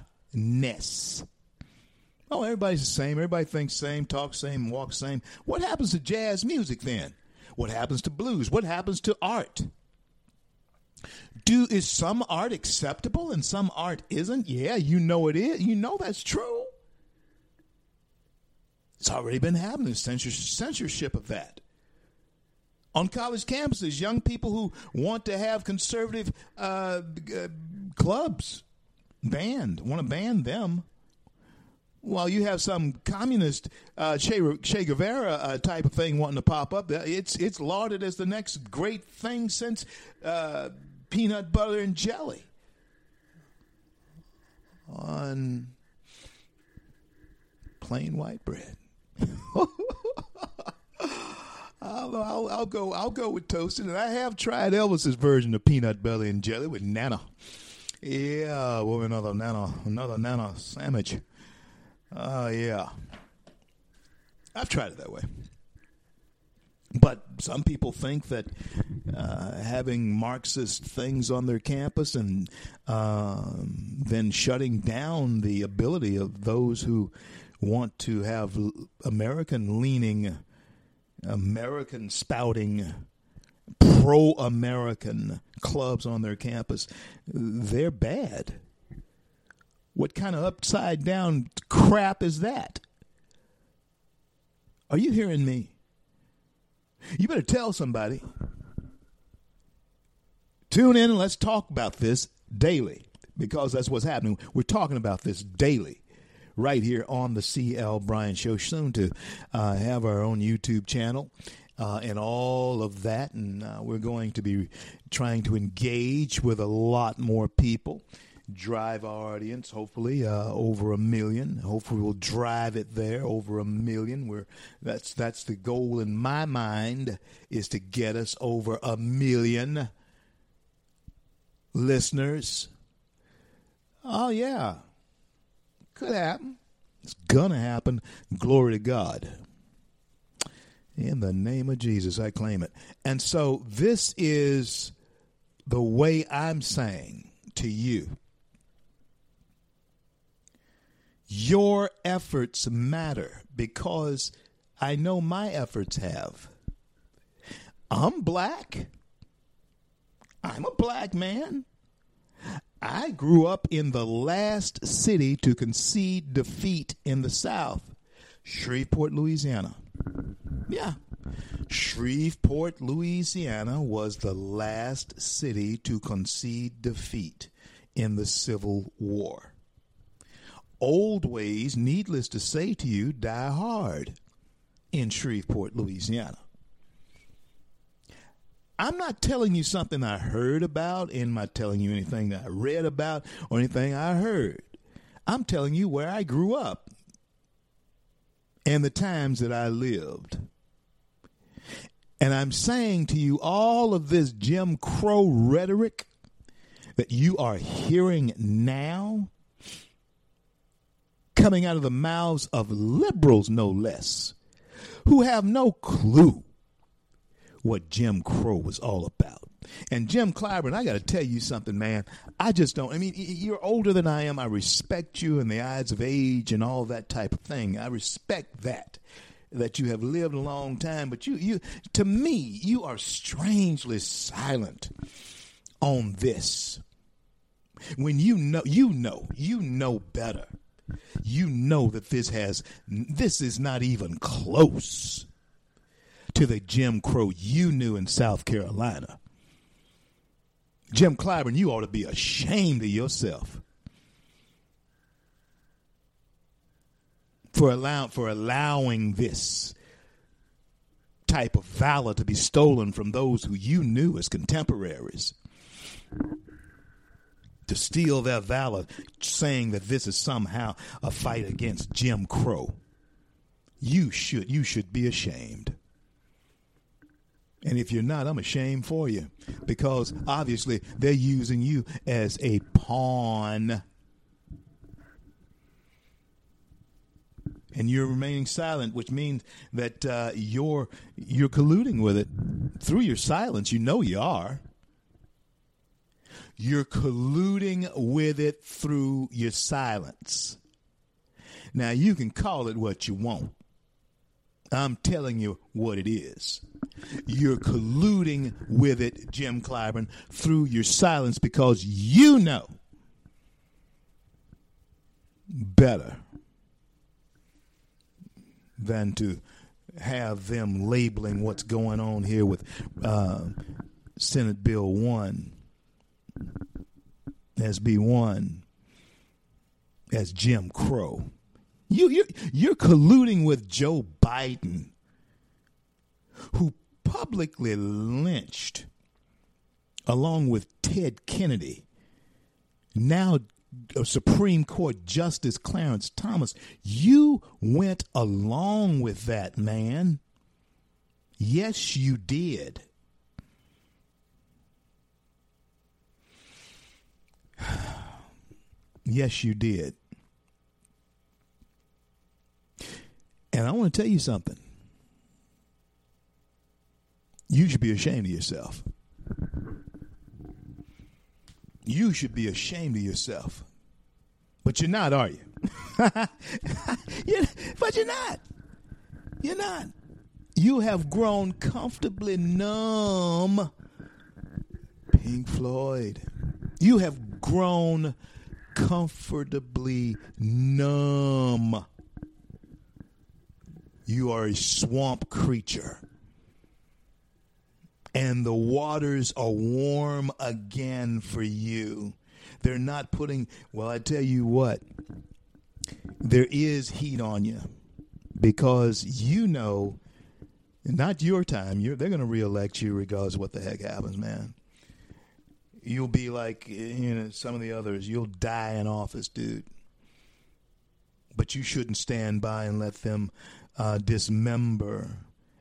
Oh, everybody's the same. Everybody thinks same, talks same, walks same. What happens to jazz music then? What happens to blues? What happens to art? Do is some art acceptable and some art isn't? Yeah, you know it is. You know that's true. It's already been happening. Censorship of that on college campuses, young people who want to have conservative uh, uh, clubs banned, want to ban them. While you have some communist uh, che, che, Guevara uh, type of thing wanting to pop up, it's it's lauded as the next great thing since uh, peanut butter and jelly. On plain white bread. <laughs> I'll, I'll, I'll, go. I'll go with toasted, and I have tried Elvis's version of peanut butter and jelly with Nana. Yeah, with another Nana, another Nana sandwich. Oh uh, yeah, I've tried it that way. But some people think that uh, having Marxist things on their campus and uh, then shutting down the ability of those who want to have American leaning, American spouting, pro American clubs on their campus, they're bad. What kind of upside down crap is that? Are you hearing me? You better tell somebody. Tune in and let's talk about this daily because that's what's happening. We're talking about this daily right here on the CL Bryant Show. Soon to uh, have our own YouTube channel. Uh, and all of that, and uh, we're going to be trying to engage with a lot more people drive our audience, hopefully uh, over a million. Hopefully, we'll drive it there over a million. We're that's that's the goal in my mind is to get us over a million listeners. Oh yeah, could happen. It's gonna happen. Glory to God. In the name of Jesus, I claim it. And so this is the way I'm saying to you your efforts matter because I know my efforts have. I'm black. I'm a black man. I grew up in the last city to concede defeat in the South, Shreveport, Louisiana. Yeah. Shreveport, Louisiana was the last city to concede defeat in the Civil War old ways, needless to say to you, die hard in Shreveport, Louisiana. I'm not telling you something I heard about, and not telling you anything that I read about or anything I heard. I'm telling you where I grew up and the times that I lived. And I'm saying to you all of this Jim Crow rhetoric that you are hearing now coming out of the mouths of liberals, no less, who have no clue what Jim Crow was all about. And Jim Clyburn, I got to tell you something, man. I just don't. I mean, you're older than I am. I respect you in the eyes of age and all that type of thing. I respect that that you have lived a long time, but you you to me, you are strangely silent on this. When you know you know, you know better you know that this has this is not even close to the Jim Crow you knew in South Carolina. Jim Clyburn, you ought to be ashamed of yourself for allow, for allowing this type of valor to be stolen from those who you knew as contemporaries to steal their valor, saying that this is somehow a fight against Jim Crow. You should you should be ashamed. And if you're not, I'm ashamed for you because obviously they're using you as a pawn. And you're remaining silent, which means that uh, you're you're colluding with it through your silence. You know you are. You're colluding with it through your silence. Now, you can call it what you want. I'm telling you what it is. You're colluding with it, Jim Clyburn, through your silence because you know better than to have them labeling what's going on here with uh, Senate Bill 1 SB1 as Jim Crow. You, you're, you're colluding with Joe Biden, who publicly lynched, along with Ted Kennedy, now Supreme Court Justice Clarence Thomas, you went along with that, man. Yes, you did. <sighs> yes, you did. And I want to tell you something. You should be ashamed of yourself. You should be ashamed of yourself. But you're not, are you? <laughs> you're, but you're not. You're not. You have grown comfortably numb. Pink Floyd. You have grown comfortably numb. You are a swamp creature. And the waters are warm again for you. They're not putting, well, I tell you what, there is heat on you because you know, not your time, you're, they're going to reelect you regardless of what the heck happens, man. You'll be like, you know, some of the others, you'll die in office, dude. But you shouldn't stand by and let them uh, dismember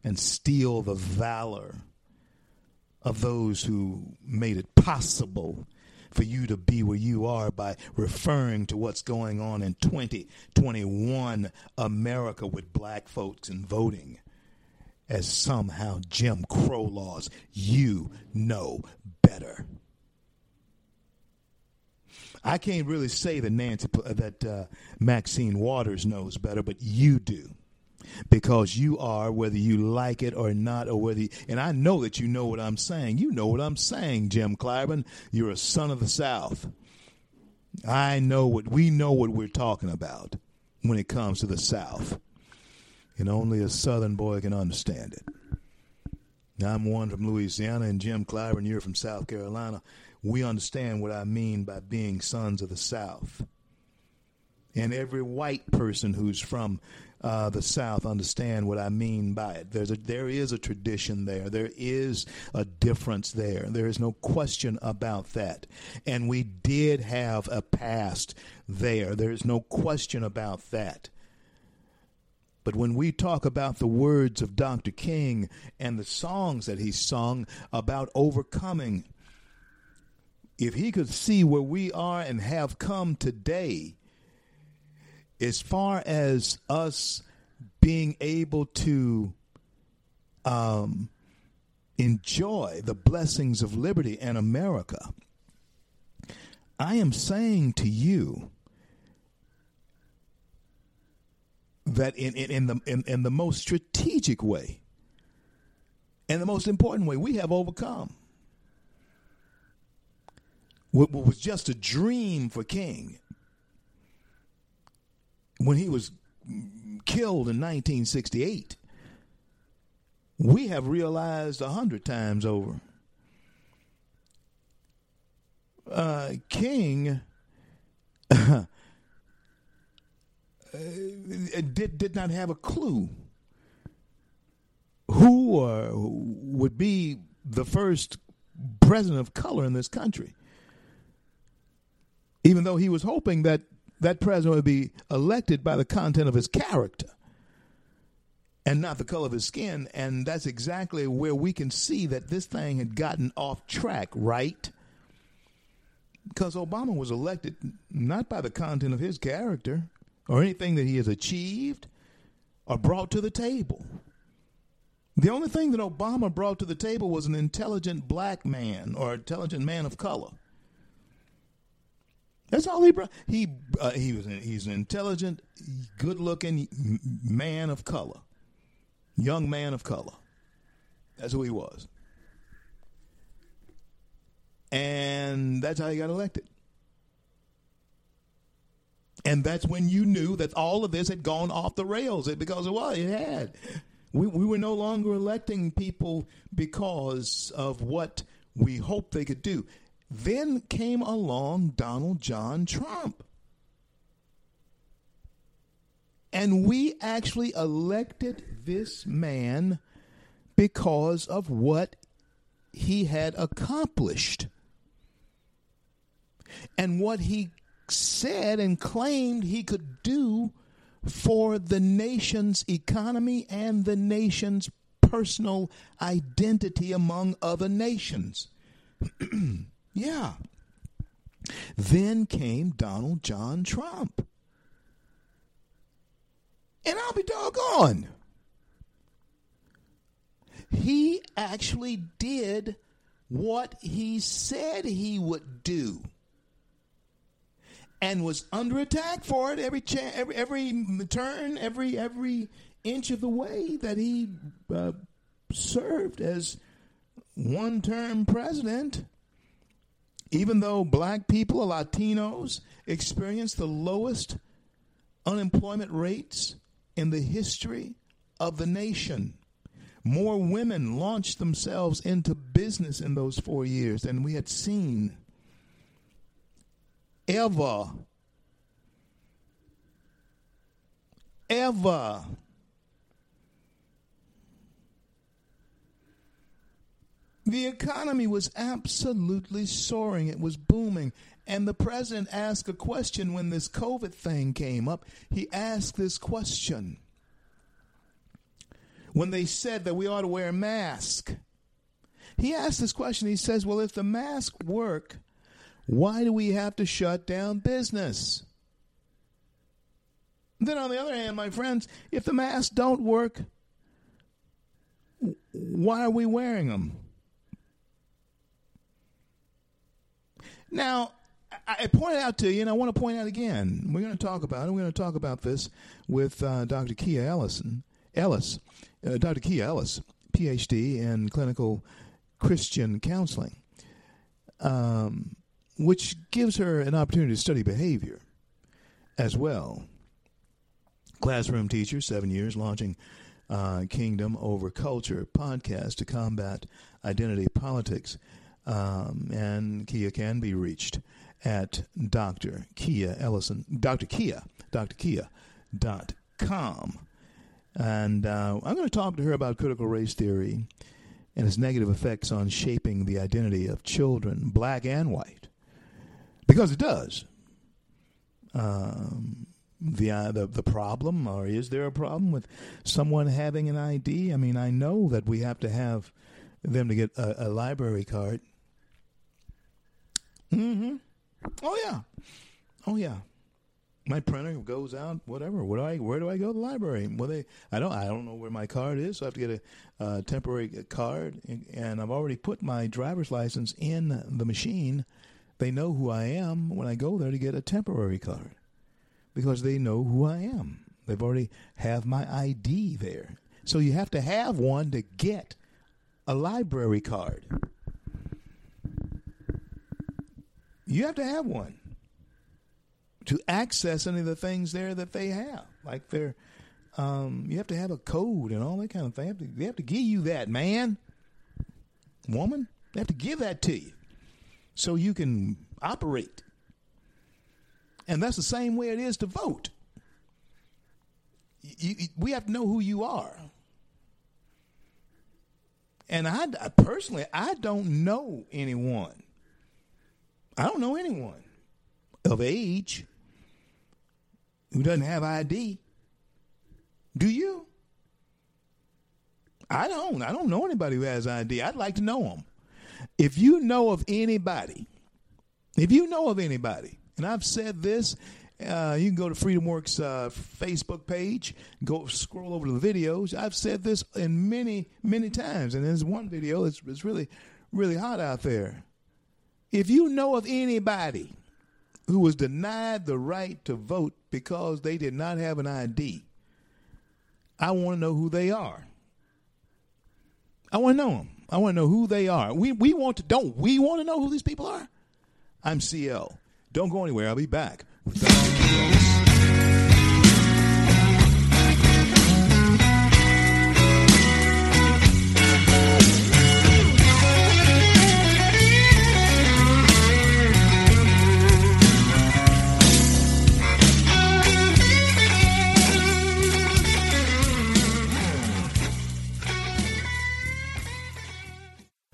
and steal the valor of those who made it possible for you to be where you are by referring to what's going on in 2021 America with black folks and voting as somehow Jim Crow laws. You know better. I can't really say that Nancy that uh, Maxine Waters knows better, but you do because you are, whether you like it or not, or whether, you, and I know that you know what I'm saying. You know what I'm saying, Jim Clyburn. You're a son of the South. I know what, we know what we're talking about when it comes to the South. And only a Southern boy can understand it. I'm one from Louisiana, and Jim Clyburn, you're from South Carolina. We understand what I mean by being sons of the South. And every white person who's from uh, the South understand what I mean by it. There's a, there is a tradition there. There is a difference there. There is no question about that. And we did have a past there. There is no question about that. But when we talk about the words of Dr. King and the songs that he sung about overcoming, if he could see where we are and have come today, as far as us being able to um, enjoy the blessings of liberty and America, I am saying to you that in, in, in the in, in the most strategic way and the most important way we have overcome what was just a dream for King when he was killed in 1968, we have realized a hundred times over. Uh, King <laughs> uh, did did not have a clue who uh, would be the first president of color in this country. Even though he was hoping that that president would be elected by the content of his character and not the color of his skin. And that's exactly where we can see that this thing had gotten off track, right? Because Obama was elected not by the content of his character or anything that he has achieved or brought to the table. The only thing that Obama brought to the table was an intelligent black man or intelligent man of color. That's all he brought. He uh, he was an, he's an intelligent, good-looking man of color, young man of color. That's who he was, and that's how he got elected. And that's when you knew that all of this had gone off the rails It because well, it had. We we were no longer electing people because of what we hoped they could do. Then came along Donald John Trump. And we actually elected this man because of what he had accomplished and what he said and claimed he could do for the nation's economy and the nation's personal identity among other nations. <clears throat> yeah. Then came Donald John Trump. And I'll be doggone. He actually did what he said he would do and was under attack for it every cha- every every turn, every every inch of the way that he uh, served as one-term president. Even though black people or Latinos experienced the lowest unemployment rates in the history of the nation. More women launched themselves into business in those four years than we had seen ever. Ever. The economy was absolutely soaring. It was booming. And the president asked a question when this COVID thing came up. He asked this question when they said that we ought to wear a mask. He asked this question. He says, Well, if the mask work, why do we have to shut down business? Then on the other hand, my friends, if the masks don't work, why are we wearing them? Now, I pointed out to you, and I want to point out again. We're going to talk about it. We're going to talk about this with uh, Dr. Keiah Ellison, Ellis, uh, Dr. Keiah Ellis, PhD in clinical Christian counseling, um, which gives her an opportunity to study behavior as well. Classroom teacher, seven years, launching uh, Kingdom Over Culture podcast to combat identity politics. Um, and Keiah can be reached at Dr. Keiah Ellison, Dr. Keiah, Dr. Keiah dot com. And uh, I'm going to talk to her about critical race theory and its negative effects on shaping the identity of children, black and white, because it does. Um, the, uh, the the problem, or is there a problem with someone having an ID? I mean, I know that we have to have them to get a, a library card Mm-hmm. Oh yeah. Oh yeah. My printer goes out. Whatever. Where do I? Where do I go? To the library. Well, they. I don't. I don't know where my card is. So I have to get a uh, temporary card, and, and I've already put my driver's license in the machine. They know who I am when I go there to get a temporary card, because they know who I am. They've already have my ID there. So you have to have one to get a library card. You have to have one to access any of the things there that they have. Like their, um, you have to have a code and all that kind of thing. They have to, they have to give you that, man, woman. They have to give that to you so you can operate. And that's the same way it is to vote. You, you, we have to know who you are. And I personally, I don't know anyone I don't know anyone of age who doesn't have ID. Do you? I don't. I don't know anybody who has ID. I'd like to know them. If you know of anybody, if you know of anybody, and I've said this, uh, you can go to FreedomWorks uh, Facebook page, go scroll over to the videos. I've said this in many, many times, and there's one video that's, that's really, really hot out there. If you know of anybody who was denied the right to vote because they did not have an ID, I want to know who they are. I want to know them. I want to know who they are. We we want to don't we want to know who these people are? I'm CL. Don't go anywhere. I'll be back.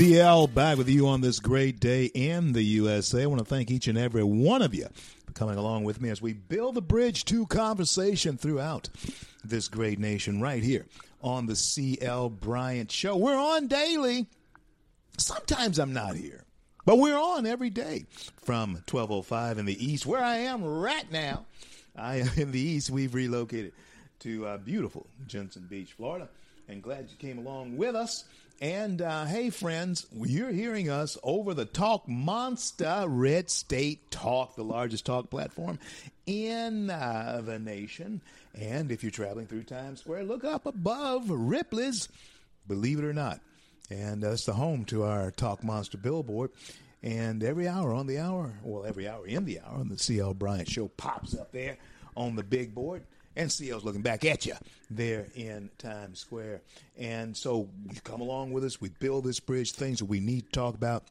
CL back with you on this great day in the USA. I want to thank each and every one of you for coming along with me as we build the bridge to conversation throughout this great nation right here on the CL Bryant Show. We're on daily. Sometimes I'm not here, but we're on every day from 1205 in the east, where I am right now. I am in the east. We've relocated to uh, beautiful Jensen Beach, Florida, and glad you came along with us. And uh, hey, friends, you're hearing us over the Talk Monster Red State Talk, the largest talk platform in uh, the nation. And if you're traveling through Times Square, look up above Ripley's, believe it or not. And that's the home to our Talk Monster billboard. And every hour on the hour, well, every hour in the hour, the CL Bryant Show pops up there on the big board. And CL's looking back at you there in Times Square. And so you come along with us. We build this bridge, things that we need to talk about.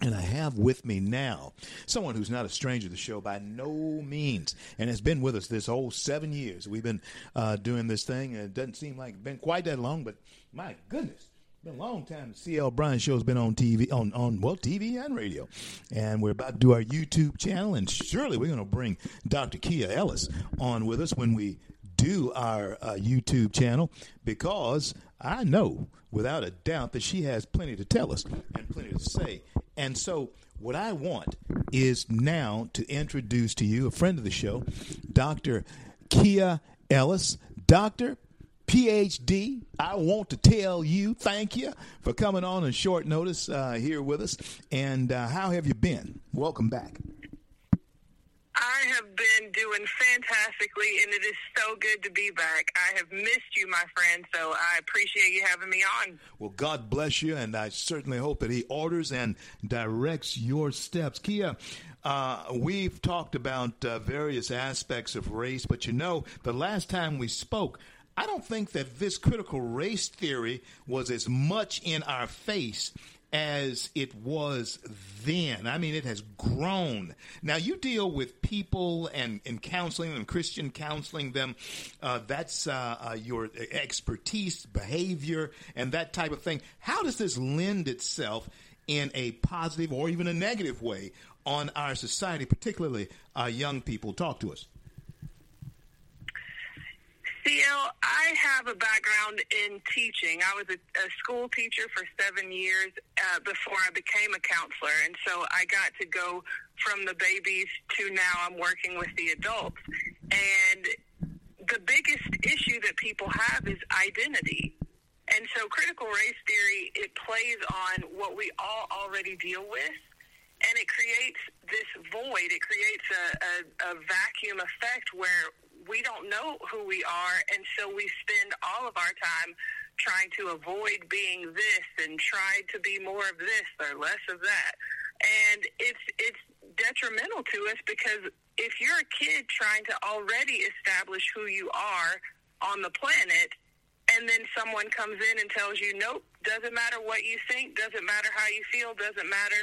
And I have with me now someone who's not a stranger to the show by no means and has been with us this whole seven years. We've been uh, doing this thing, and it doesn't seem like it's been quite that long, but my goodness, been a long time. The CL Bryant Show's been on TV, on on well TV and radio, and we're about to do our YouTube channel, and surely we're going to bring Dr. Keiah Ellis on with us when we do our uh, YouTube channel because I know without a doubt that she has plenty to tell us and plenty to say, and so. What I want is now to introduce to you a friend of the show, Dr. Keiah Ellis. Doctor, PhD, I want to tell you thank you for coming on on short notice uh, here with us. And uh, how have you been? Welcome back. I have been doing fantastically, and it is so good to be back. I have missed you, my friend, so I appreciate you having me on. Well, God bless you, and I certainly hope that He orders and directs your steps. Keiah, uh, we've talked about uh, various aspects of race, but you know, the last time we spoke, I don't think that this critical race theory was as much in our face as it was then. I mean, it has grown. Now, you deal with people and, counseling and Christian counseling them. Uh, that's uh, uh, your expertise, behavior, and that type of thing. How does this lend itself in a positive or even a negative way on our society, particularly our young people? Talk to us. CL, I have a background in teaching. I was a, a school teacher for seven years uh, before I became a counselor, and so I got to go from the babies to now I'm working with the adults. And the biggest issue that people have is identity. And so critical race theory, it plays on what we all already deal with, and it creates this void. It creates a, a, a vacuum effect where we don't know who we are, and so we spend all of our time trying to avoid being this and try to be more of this or less of that. And it's it's detrimental to us because if you're a kid trying to already establish who you are on the planet, and then someone comes in and tells you, nope, doesn't matter what you think, doesn't matter how you feel, doesn't matter.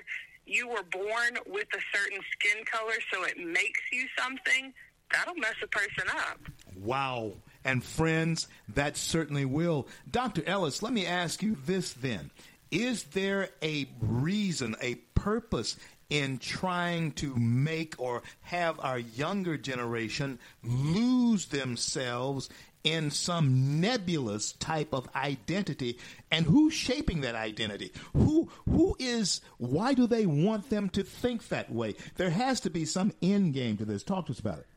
You were born with a certain skin color, so it makes you something that'll mess a person up. Wow. And friends, that certainly will. Dr. Ellis, let me ask you this then. Is there a reason, a purpose in trying to make or have our younger generation lose themselves in some nebulous type of identity and who's shaping that identity who who is why do they want them to think that way there has to be some end game to this talk to us about it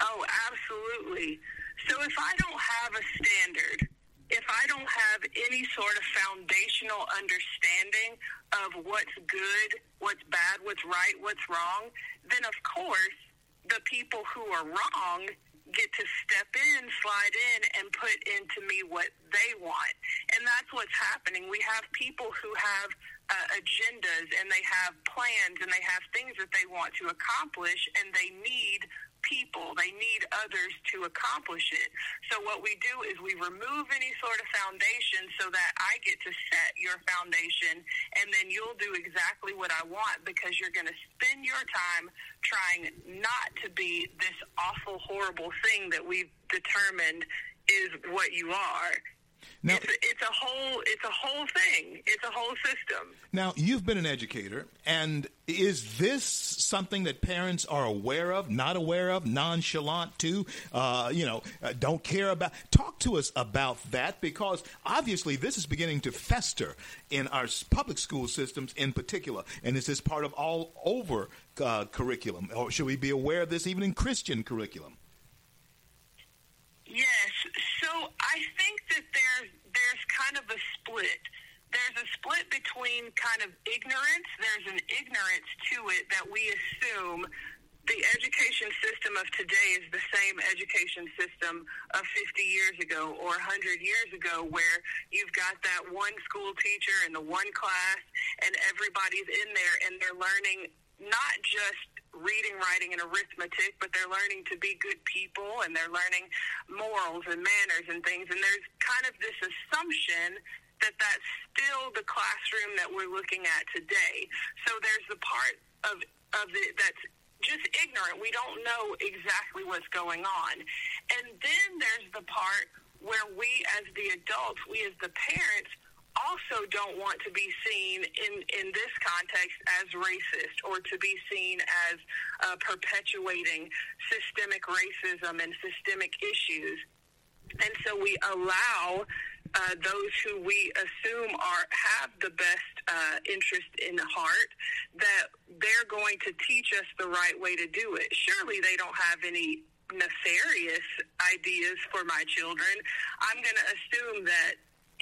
Oh, Absolutely. So if I don't have a standard, if I don't have any sort of foundational understanding of what's good, what's bad, what's right, what's wrong, then of course the people who are wrong get to step in, slide in, and put into me what they want. And that's what's happening. We have people who have uh, agendas and they have plans and they have things that they want to accomplish, and they need people. They need others to accomplish it. So what we do is we remove any sort of foundation so that I get to set your foundation and then you'll do exactly what I want because you're going to spend your time trying not to be this awful, horrible thing that we've determined is what you are. Now, it's, a, it's a whole it's a whole thing. It's a whole system. Now, you've been an educator, and is this something that parents are aware of, not aware of, nonchalant to, uh, you know, uh, don't care about? Talk to us about that because obviously this is beginning to fester in our public school systems in particular, and is this is part of all over uh, curriculum. Or should we be aware of this even in Christian curriculum? Yes. So I think that there's there's kind of a split. There's a split between kind of ignorance. There's an ignorance to it that we assume the education system of today is the same education system of 50 years ago or 100 years ago where you've got that one school teacher in the one class and everybody's in there and they're learning not just reading, writing, and arithmetic, but they're learning to be good people and they're learning morals and manners and things. And there's kind of this assumption that that's still the classroom that we're looking at today. So there's the part of of it that's just ignorant. We don't know exactly what's going on. And then there's the part where we as the adults, we as the parents also don't want to be seen in, in this context as racist or to be seen as uh, perpetuating systemic racism and systemic issues. And so we allow uh, those who we assume are have the best uh, interest in the heart that they're going to teach us the right way to do it. Surely they don't have any nefarious ideas for my children. I'm going to assume that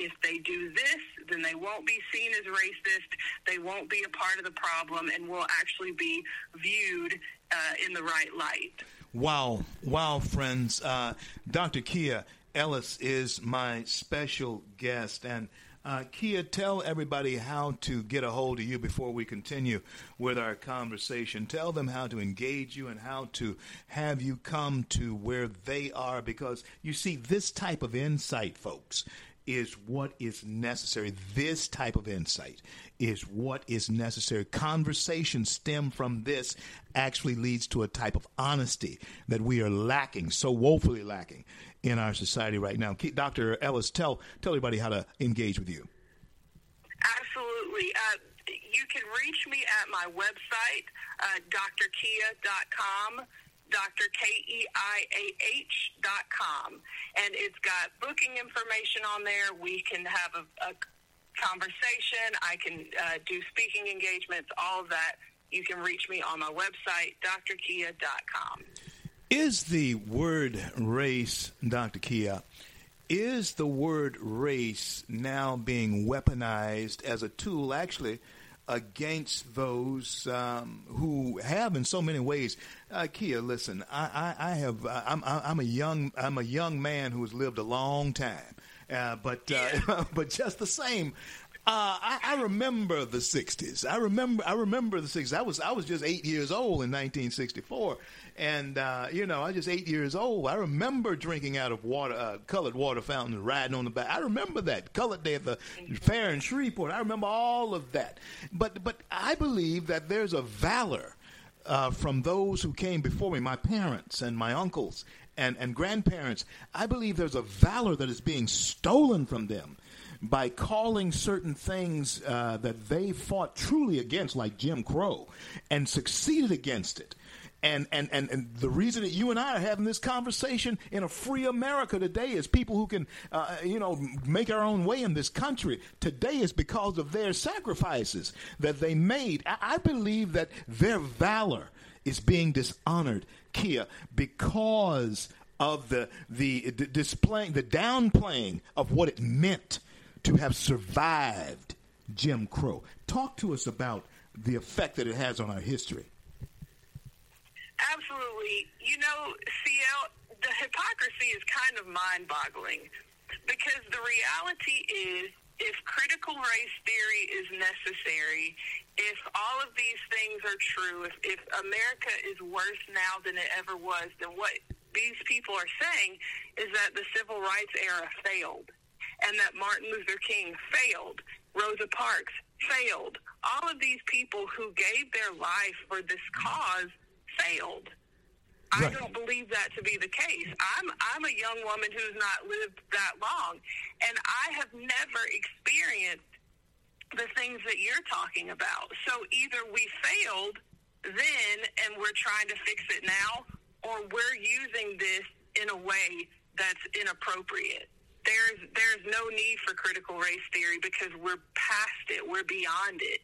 if they do this, then they won't be seen as racist. They won't be a part of the problem and will actually be viewed uh, in the right light. Wow, wow, friends. Uh, Dr. Keiah Ellis is my special guest. And uh, Keiah, tell everybody how to get a hold of you before we continue with our conversation. Tell them how to engage you and how to have you come to where they are because you see, this type of insight, folks, is what is necessary. This type of insight is what is necessary. Conversations stem from this actually leads to a type of honesty that we are lacking, so woefully lacking in our society right now. Dr. Ellis, tell tell everybody how to engage with you. Absolutely. Uh, you can reach me at my website, uh, drkeiah.com. Dr. K-E-I-A-H dot com. And it's got booking information on there. We can have a, a conversation. I can uh, do speaking engagements, all of that. You can reach me on my website, drkeiah.com. Is the word race, Dr. Keiah, is the word race now being weaponized as a tool actually against those um, who have in so many ways. Uh, Keiah, listen, I, I, I have, uh, I'm, I'm a young, I'm a young man who has lived a long time, uh, but, uh, <laughs> but just the same. Uh, I, I, remember the '60s. I remember. I remember the '60s. I was I was just eight years old in 1964, and uh, you know I was just eight years old. I remember drinking out of water, uh, colored water fountain, and riding on the back. I remember that colored day at the fair in Shreveport. I remember all of that. But but I believe that there's a valor uh, from those who came before me, my parents and my uncles and and grandparents. I believe there's a valor that is being stolen from them by calling certain things uh, that they fought truly against, like Jim Crow, and succeeded against it. And, and, and, and the reason that you and I are having this conversation in a free America today is people who can, uh, you know, make our own way in this country today is because of their sacrifices that they made. I, I believe that their valor is being dishonored, Keiah, because of the the, the displaying, the downplaying of what it meant to have survived Jim Crow. Talk to us about the effect that it has on our history. Absolutely. You know, CL, the hypocrisy is kind of mind boggling because the reality is if critical race theory is necessary, if all of these things are true, if, if America is worse now than it ever was, then what these people are saying is that the civil rights era failed and that Martin Luther King failed, Rosa Parks failed. All of these people who gave their life for this cause failed. I don't believe that to be the case. I'm I'm a young woman who's not lived that long, and I have never experienced the things that you're talking about. So either we failed then and we're trying to fix it now, or we're using this in a way that's inappropriate. There's there's no need for critical race theory because we're past it, we're beyond it.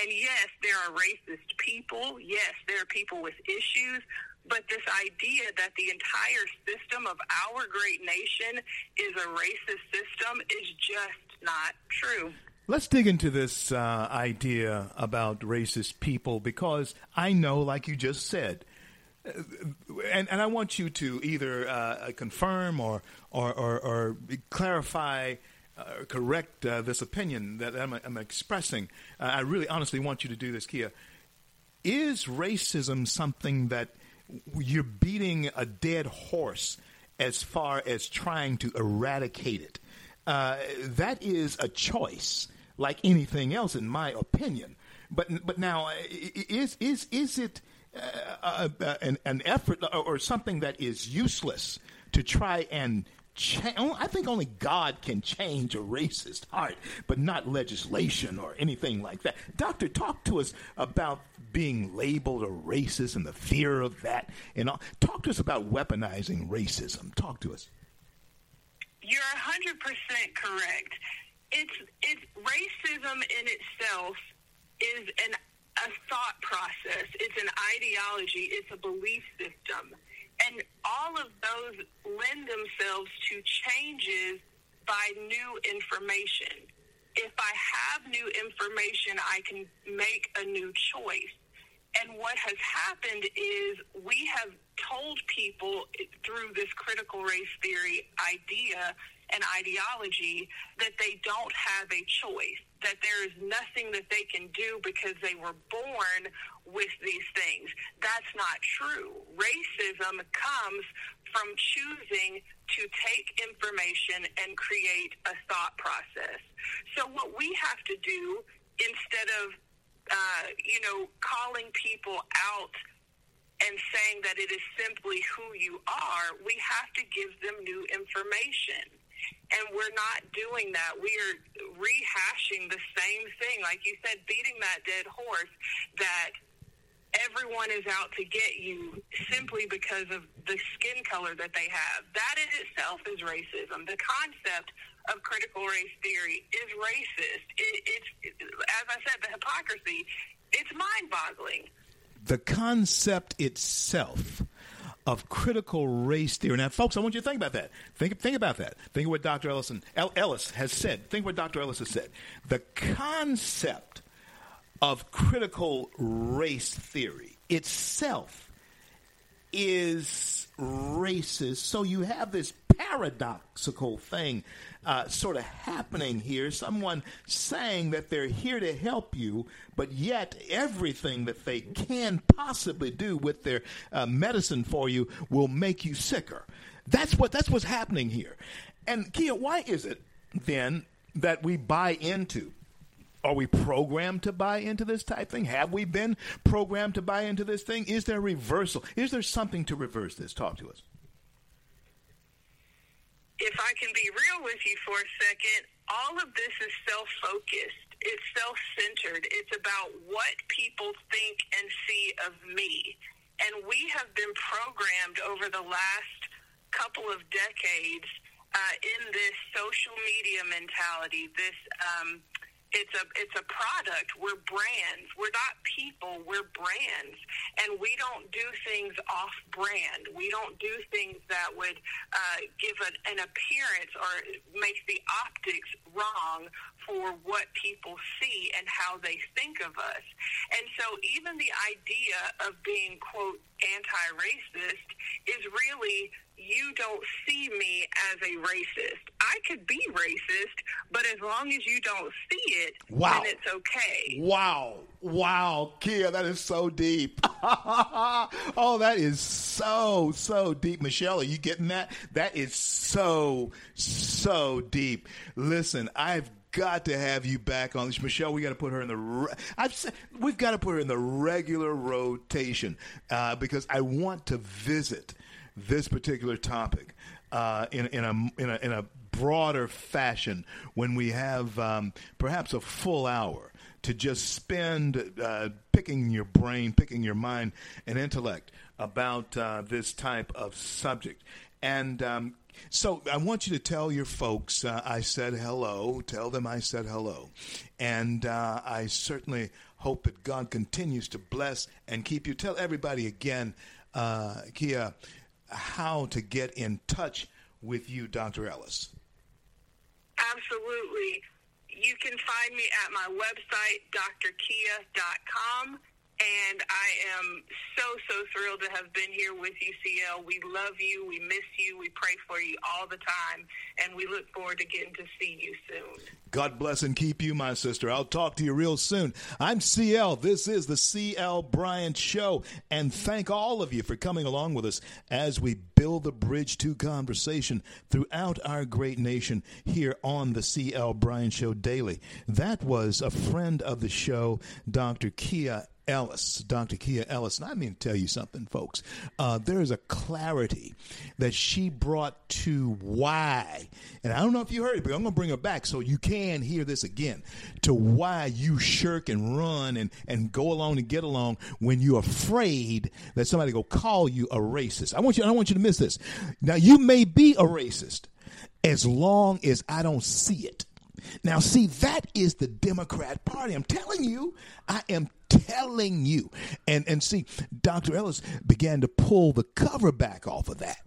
And yes, there are racist people. Yes, there are people with issues. But this idea that the entire system of our great nation is a racist system is just not true. Let's dig into this uh, idea about racist people because I know, like you just said, and, and I want you to either uh, confirm or or, or, or clarify, uh, correct uh, this opinion that I'm, I'm expressing. Uh, I really, honestly want you to do this, Keiah. Is racism something that you're beating a dead horse as far as trying to eradicate it? Uh, that is a choice, like anything else, in my opinion. But but now, uh, is is is it uh, an, an effort or, something that is useless to try and change? I think only God can change a racist heart, but not legislation or anything like that. Doctor, talk to us about being labeled a racist and the fear of that, and all. talk to us about weaponizing racism. Talk to us. You're 100% correct. It's it's racism in itself is an a thought process. It's an ideology. It's a belief system, and all of those lend themselves to changes by new information. If I have new information, I can make a new choice. And what has happened is we have told people through this critical race theory idea and ideology that they don't have a choice, that there is nothing that they can do because they were born with these things. That's not true. Racism comes from choosing to take information and create a thought process. So what we have to do instead of uh, you know, calling people out and saying that it is simply who you are, we have to give them new information. And we're not doing that. We are rehashing the same thing. Like you said, beating that dead horse that everyone is out to get you simply because of the skin color that they have. That in itself is racism. The concept of critical race theory is racist. It, it's, as I said, the hypocrisy, it's mind-boggling. the concept itself of critical race theory. Now, folks, I want you to think about that. Think, think about that. Think of what Dr. Ellison, El- Ellis has said. Think what Dr. Ellis has said. The concept of critical race theory itself is racist. So you have this paradoxical thing uh, sort of happening here. Someone saying that they're here to help you, but yet everything that they can possibly do with their uh, medicine for you will make you sicker. That's what that's what's happening here. And Keiah, why is it then that we buy into are we programmed to buy into this type thing? Have we been programmed to buy into this thing? Is there reversal? Is there something to reverse this? Talk to us. if I can be real with you for a second, all of this is self focused. It's self centered. It's about what people think and see of me. And we have been programmed over the last couple of decades uh, in this social media mentality, this um, It's a it's a product. We're brands. We're not people. We're brands, and we don't do things off brand. We don't do things that would uh, give an, an appearance or make the optics wrong for what people see and how they think of us. And so, even the idea of being quote anti-racist is really you don't see me as a racist. I could be racist, but as long as you don't see it, Wow. then it's okay. Wow. Wow. Keiah, that is so deep. <laughs> oh, that is so, so deep. Michelle, are you getting that? That is so, so deep. Listen, I've got to have you back on this. Michelle, we got to put her in the. Re- I've said we've got to put her in the regular rotation uh, because I want to visit this particular topic uh, in in a in a in a broader fashion when we have um, perhaps a full hour to just spend uh, picking your brain, picking your mind and intellect about uh, this type of subject. And um, so I want you to tell your folks uh, I said hello. Tell them I said hello. And uh, I certainly hope that God continues to bless and keep you. Tell everybody again, uh, Keiah, how to get in touch with you, Dr. Ellis. Absolutely. You can find me at my website, drkeiah.com. And I am so, so thrilled to have been here with UCL. We love you. We miss you. We pray for you all the time. And we look forward to getting to see you soon. God bless and keep you, my sister. I'll talk to you real soon. I'm CL. This is the CL Bryant Show. And thank all of you for coming along with us as we build the bridge to conversation throughout our great nation here on the CL Bryant Show daily. That was a friend of the show, Dr. Keiah Ellis, Dr. Keiah Ellis. And I mean to tell you something, folks. Uh, there is a clarity that she brought to why, and I don't know if you heard it, but I'm going to bring her back so you can hear this again, to why you shirk and run and, and go along and get along when you're afraid that somebody will call you a racist. I want you, I don't want you to miss this. Now, you may be a racist as long as I don't see it. Now, see, that is the Democrat Party. I'm telling you, I am telling you. And and see, Dr. Ellis began to pull the cover back off of that.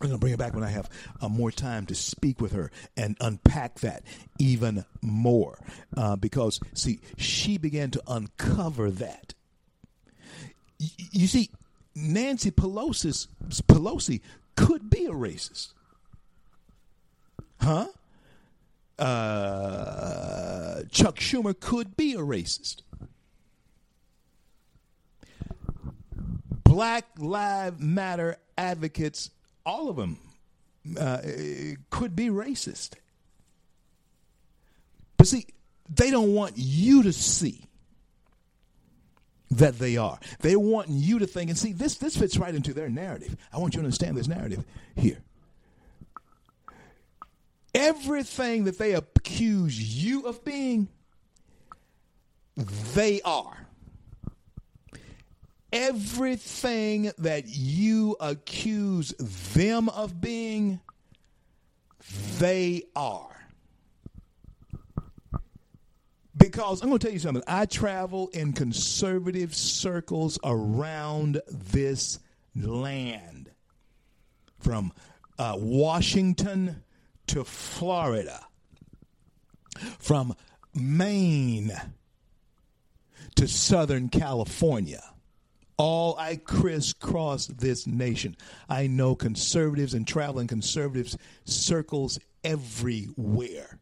I'm going to bring it back when I have uh, more time to speak with her and unpack that even more. Uh, because, see, she began to uncover that. Y- you see, Nancy Pelosi's, Pelosi could be a racist. Huh? Uh, Chuck Schumer could be a racist. Black Lives Matter advocates, all of them, uh, could be racist. But see, they don't want you to see that they are. They want you to think, and see, this this fits right into their narrative. I want you to understand this narrative here. Everything that they accuse you of being, they are. Everything that you accuse them of being, they are. Because I'm going to tell you something. I travel in conservative circles around this land from uh, Washington to Florida, from Maine to Southern California. All I crisscross this nation. I know conservatives and traveling conservatives circles everywhere.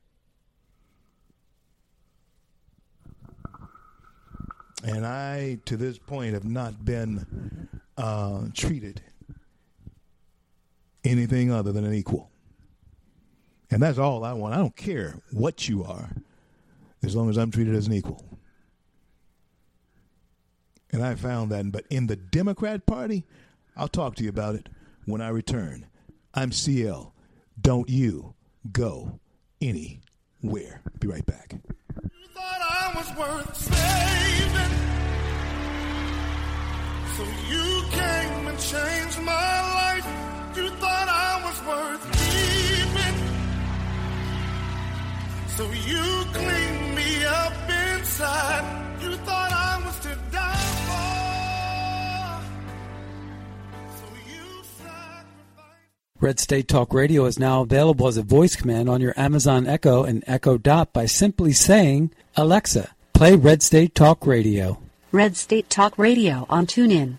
And I, to this point, have not been uh, treated anything other than an equal. And that's all I want. I don't care what you are, as long as I'm treated as an equal. And I found that. But in the Democrat Party, I'll talk to you about it when I return. I'm CL. Don't you go anywhere. Be right back. You thought I was worth saving. So you came and changed my life. You thought I was worth. So you cleaned me side. You thought I was to die for. So you sacrificed. Red State Talk Radio is now available as a voice command on your Amazon Echo and Echo Dot by simply saying, Alexa, play Red State Talk Radio. Red State Talk Radio on TuneIn.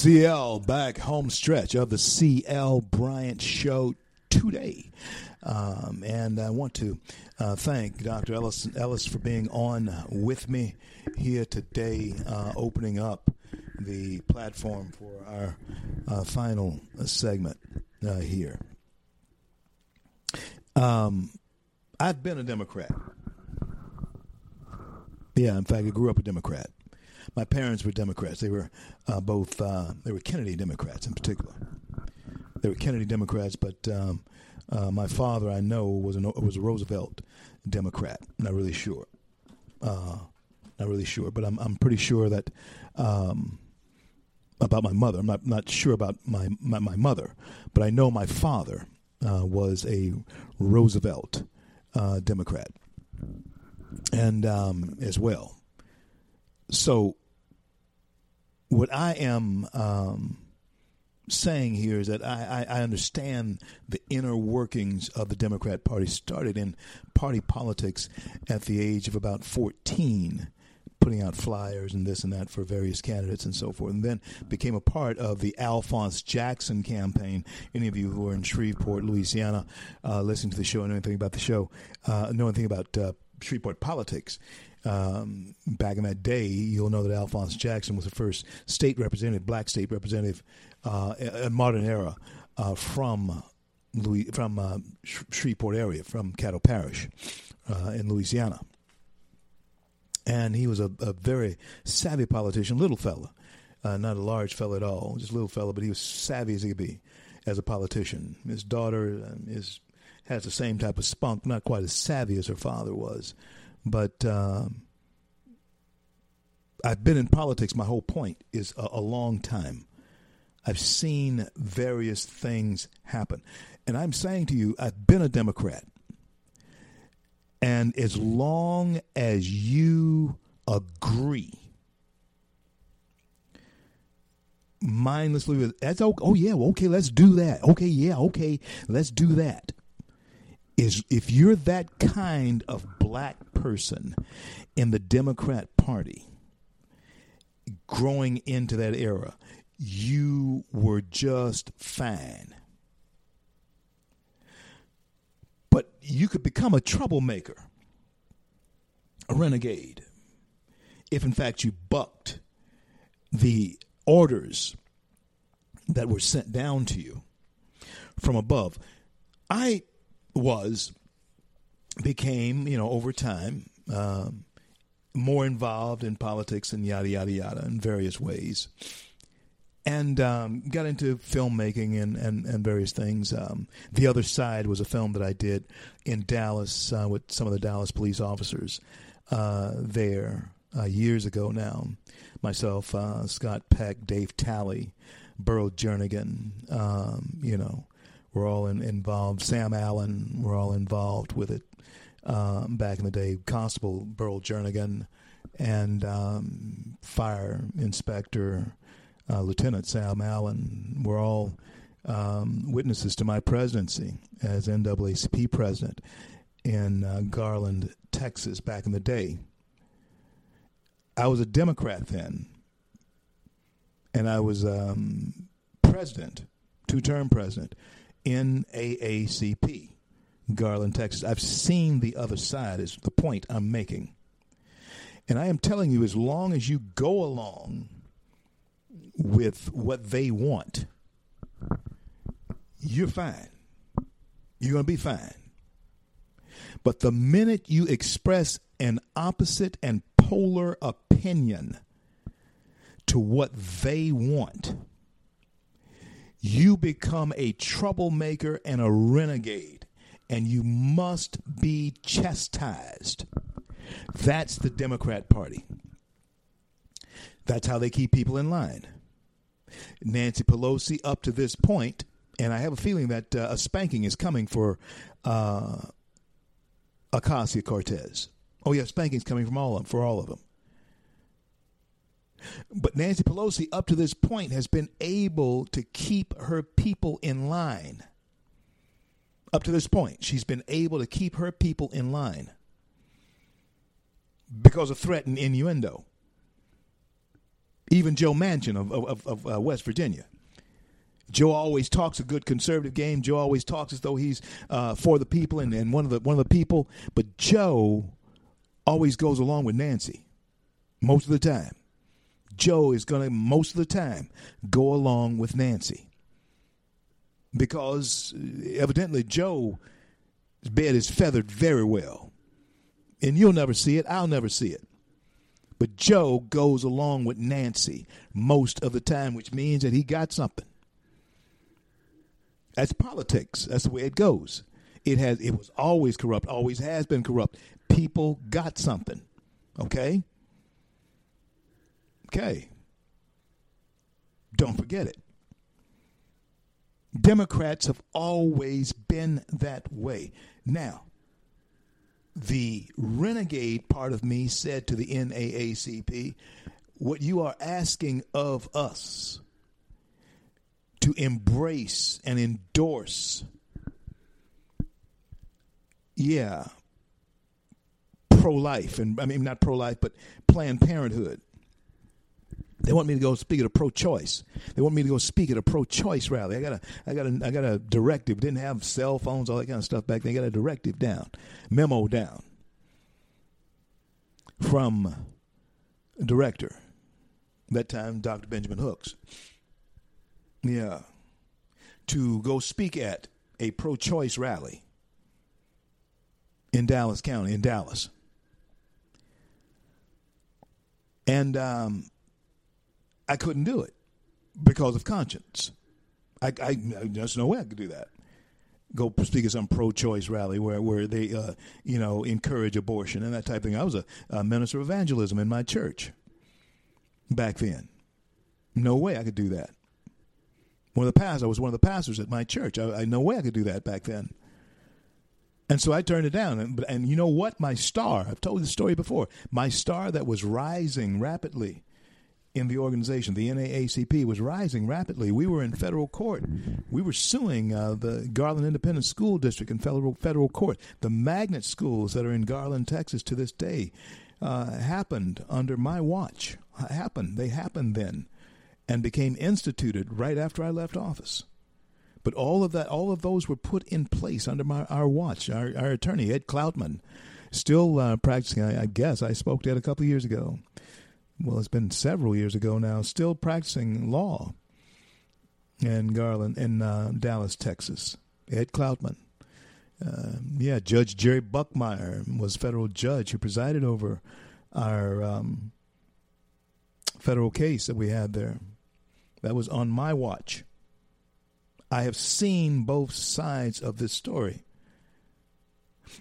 CL back home stretch of the CL Bryant Show today. Um, and I want to uh, thank Dr. Ellis, Ellis for being on with me here today, uh, opening up the platform for our uh, final segment uh, here. Um, I've been a Democrat. Yeah, in fact, I grew up a Democrat. My parents were Democrats. They were uh, both. Uh, they were Kennedy Democrats in particular. They were Kennedy Democrats, but um, uh, my father, I know, was a was a Roosevelt Democrat. Not really sure. Uh, not really sure, but I'm I'm pretty sure that um, about my mother. I'm not not sure about my my, my mother, but I know my father uh, was a Roosevelt uh, Democrat, and um, as well. So, what I am um, saying here is that I, I, I understand the inner workings of the Democrat Party. Started in party politics at the age of about 14, putting out flyers and this and that for various candidates and so forth, and then became a part of the Alphonse Jackson campaign. Any of you who are in Shreveport, Louisiana, uh, listening to the show and know anything about the show, uh, know anything about uh, Shreveport politics. Um, back in that day, you'll know that Alphonse Jackson was the first state representative, black state representative, uh, a modern era uh, from Louis, from uh, Shreveport area, from Caddo Parish uh, in Louisiana. And he was a, a very savvy politician, little fella, uh, not a large fella at all, just a little fella, but he was savvy as he could be as a politician. His daughter um, is has the same type of spunk, not quite as savvy as her father was, but. Um, I've been in politics. My whole point is a, a long time. I've seen various things happen. And I'm saying to you, I've been a Democrat. And as long as you agree mindlessly with that's okay, oh yeah, well, okay, let's do that. Okay, yeah, okay, let's do that. Is if you're that kind of black person in the Democrat Party growing into that era, you were just fine. But you could become a troublemaker, a renegade, if in fact you bucked the orders that were sent down to you from above. I was, became, you know, over time, um, more involved in politics and yada, yada, yada in various ways and um, got into filmmaking and, and, and various things. Um, the Other Side was a film that I did in Dallas uh, with some of the Dallas police officers uh, there uh, years ago now. Myself, uh, Scott Peck, Dave Talley, Burl Jernigan, um, you know, we're all in, involved. Sam Allen, we're all involved with it um, back in the day. Constable Burl Jernigan and um, Fire Inspector uh, Lieutenant Sam Allen were all um, witnesses to my presidency as NAACP president in uh, Garland, Texas, back in the day. I was a Democrat then, and I was um, president, two term president, in AACP, Garland, Texas. I've seen the other side, is the point I'm making. And I am telling you, as long as you go along with what they want, you're fine. You're going to be fine. But the minute you express an opposite and polar opinion to what they want, you become a troublemaker and a renegade, and you must be chastised. That's the Democrat Party. That's how they keep people in line. Nancy Pelosi, up to this point, and I have a feeling that uh, a spanking is coming for uh, Ocasio Cortez. Oh yeah, spanking's coming from all of them, for all of them. But Nancy Pelosi, up to this point, has been able to keep her people in line. Up to this point, she's been able to keep her people in line because of threat and innuendo. Even Joe Manchin of, of, of uh, West Virginia. Joe always talks a good conservative game. Joe always talks as though he's uh, for the people and, and one of the one of the people. But Joe always goes along with Nancy most of the time. Joe is going to most of the time go along with Nancy because evidently Joe's bed is feathered very well, and you'll never see it. I'll never see it. But Joe goes along with Nancy most of the time, which means that he got something. That's politics. That's the way it goes. It has it was always corrupt, always has been corrupt. People got something. Okay? Okay. Don't forget it. Democrats have always been that way. Now, the renegade part of me said to the NAACP, what you are asking of us to embrace and endorse, yeah, pro life, and I mean, not pro life, but Planned Parenthood. They want me to go speak at a pro-choice. They want me to go speak at a pro-choice rally. I got a, I got a, I got a directive. Didn't have cell phones, all that kind of stuff back then. I Got a directive down, memo down from director. That time, Dr. Benjamin Hooks. Yeah, to go speak at a pro-choice rally in Dallas County, in Dallas, and um, I couldn't do it because of conscience. I, I there's no way I could do that. Go speak at some pro-choice rally where where they uh, you know encourage abortion and that type of thing. I was a, a minister of evangelism in my church back then. No way I could do that. One of the pastors, I was one of the pastors at my church. I, I no way I could do that back then. And so I turned it down. And, and you know what? My star, I've told you the story before, my star that was rising rapidly in the organization, the NAACP, was rising rapidly. We were in federal court. We were suing uh, the Garland Independent School District in federal federal court. The magnet schools that are in Garland, Texas, to this day, uh, happened under my watch. Happened. They happened then, and became instituted right after I left office. But all of that, all of those were put in place under my our watch. Our, our attorney Ed Cloutman, still uh, practicing. I, I guess I spoke to Ed a couple of years ago well, it's been several years ago now, still practicing law in Garland, in uh, Dallas, Texas. Ed Cloutman. Uh, yeah, Judge Jerry Buchmeyer was federal judge who presided over our um, federal case that we had there. That was on my watch. I have seen both sides of this story.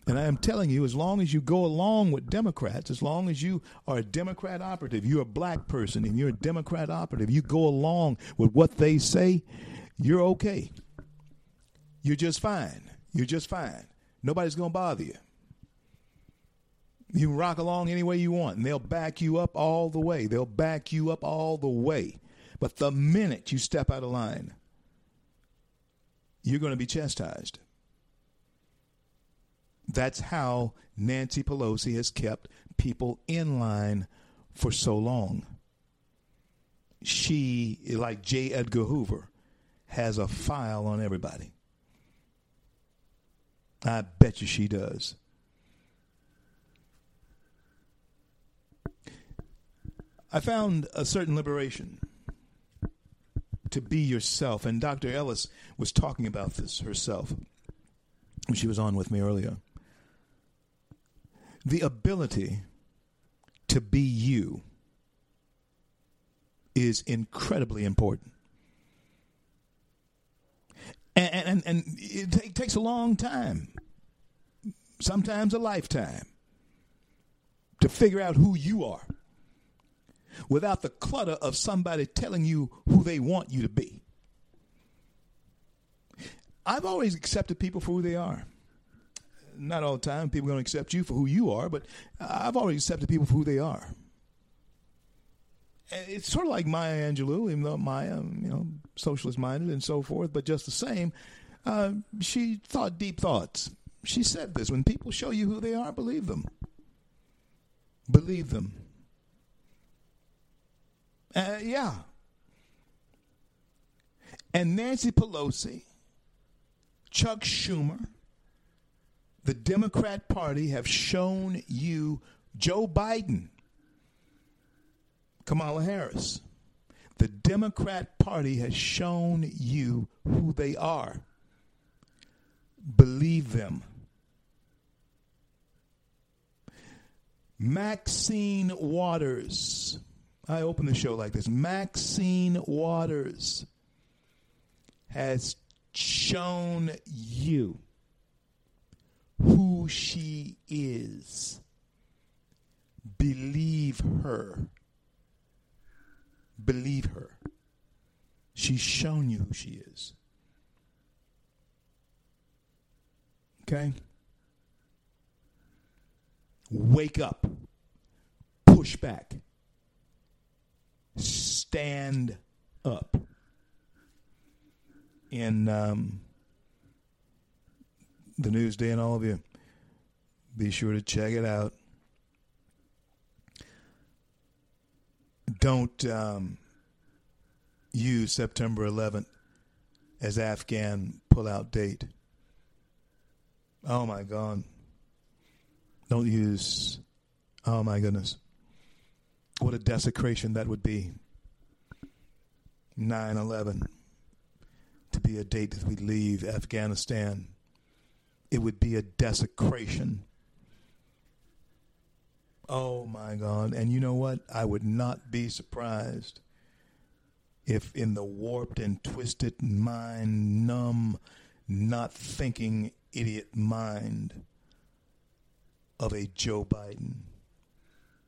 And I am telling you, as long as you go along with Democrats, as long as you are a Democrat operative, you're a black person and you're a Democrat operative, you go along with what they say, you're okay. You're just fine. You're just fine. Nobody's going to bother you. You can rock along any way you want, and they'll back you up all the way. They'll back you up all the way. But the minute you step out of line, you're going to be chastised. That's how Nancy Pelosi has kept people in line for so long. She, like J. Edgar Hoover, has a file on everybody. I bet you she does. I found a certain liberation to be yourself. And Dr. Ellis was talking about this herself when she was on with me earlier. The ability to be you is incredibly important. And, and, and it takes a long time, sometimes a lifetime, to figure out who you are without the clutter of somebody telling you who they want you to be. I've always accepted people for who they are. Not all the time. People are going to accept you for who you are, but I've always accepted people for who they are. It's sort of like Maya Angelou, even though Maya, you know, socialist minded and so forth, but just the same, uh, she thought deep thoughts. She said this when people show you who they are, believe them. Believe them. Uh, yeah. And Nancy Pelosi, Chuck Schumer, the Democrat Party have shown you Joe Biden, Kamala Harris. The Democrat Party has shown you who they are. Believe them. Maxine Waters. I open the show like this. Maxine Waters has shown you who she is. Believe her. Believe her. She's shown you who she is. Okay? Wake up. Push back. Stand up. In um, the Newsday and all of you, be sure to check it out. Don't um, use September 11th as Afghan pullout date. Oh my God. Don't use, oh my goodness. What a desecration that would be. 9 11 to be a date that we leave Afghanistan. It would be a desecration. Oh my God. And you know what? I would not be surprised if, in the warped and twisted mind, numb, not thinking idiot mind of a Joe Biden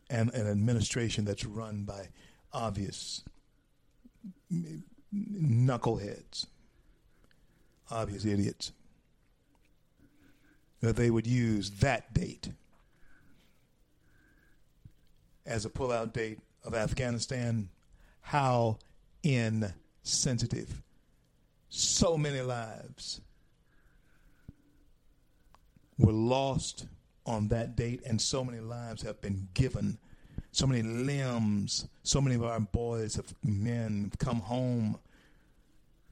and an administration that's run by obvious knuckleheads, obvious idiots, that they would use that date as a pullout date of Afghanistan. How insensitive. So many lives were lost on that date, and so many lives have been given. So many limbs, so many of our boys have men come home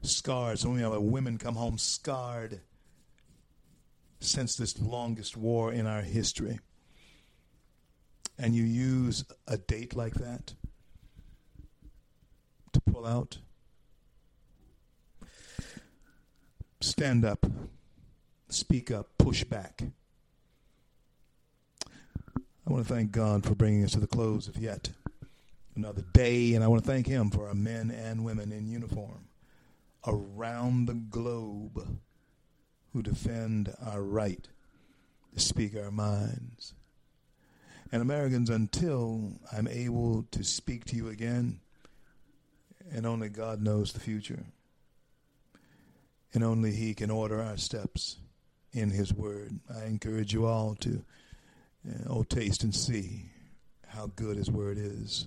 scarred. So many of our women come home scarred since this longest war in our history. And you use a date like that to pull out. Stand up, speak up, push back. I want to thank God for bringing us to the close of yet another day, and I want to thank Him for our men and women in uniform around the globe who defend our right to speak our minds. And Americans, until I'm able to speak to you again, and only God knows the future, and only He can order our steps in His Word, I encourage you all to uh, oh, taste and see how good His Word is.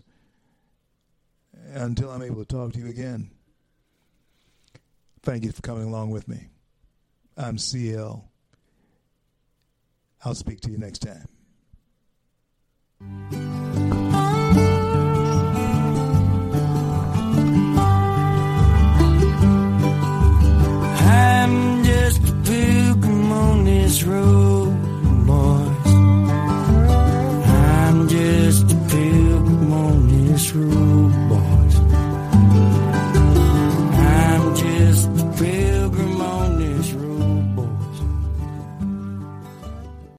Until I'm able to talk to you again, thank you for coming along with me. I'm CL. I'll speak to you next time.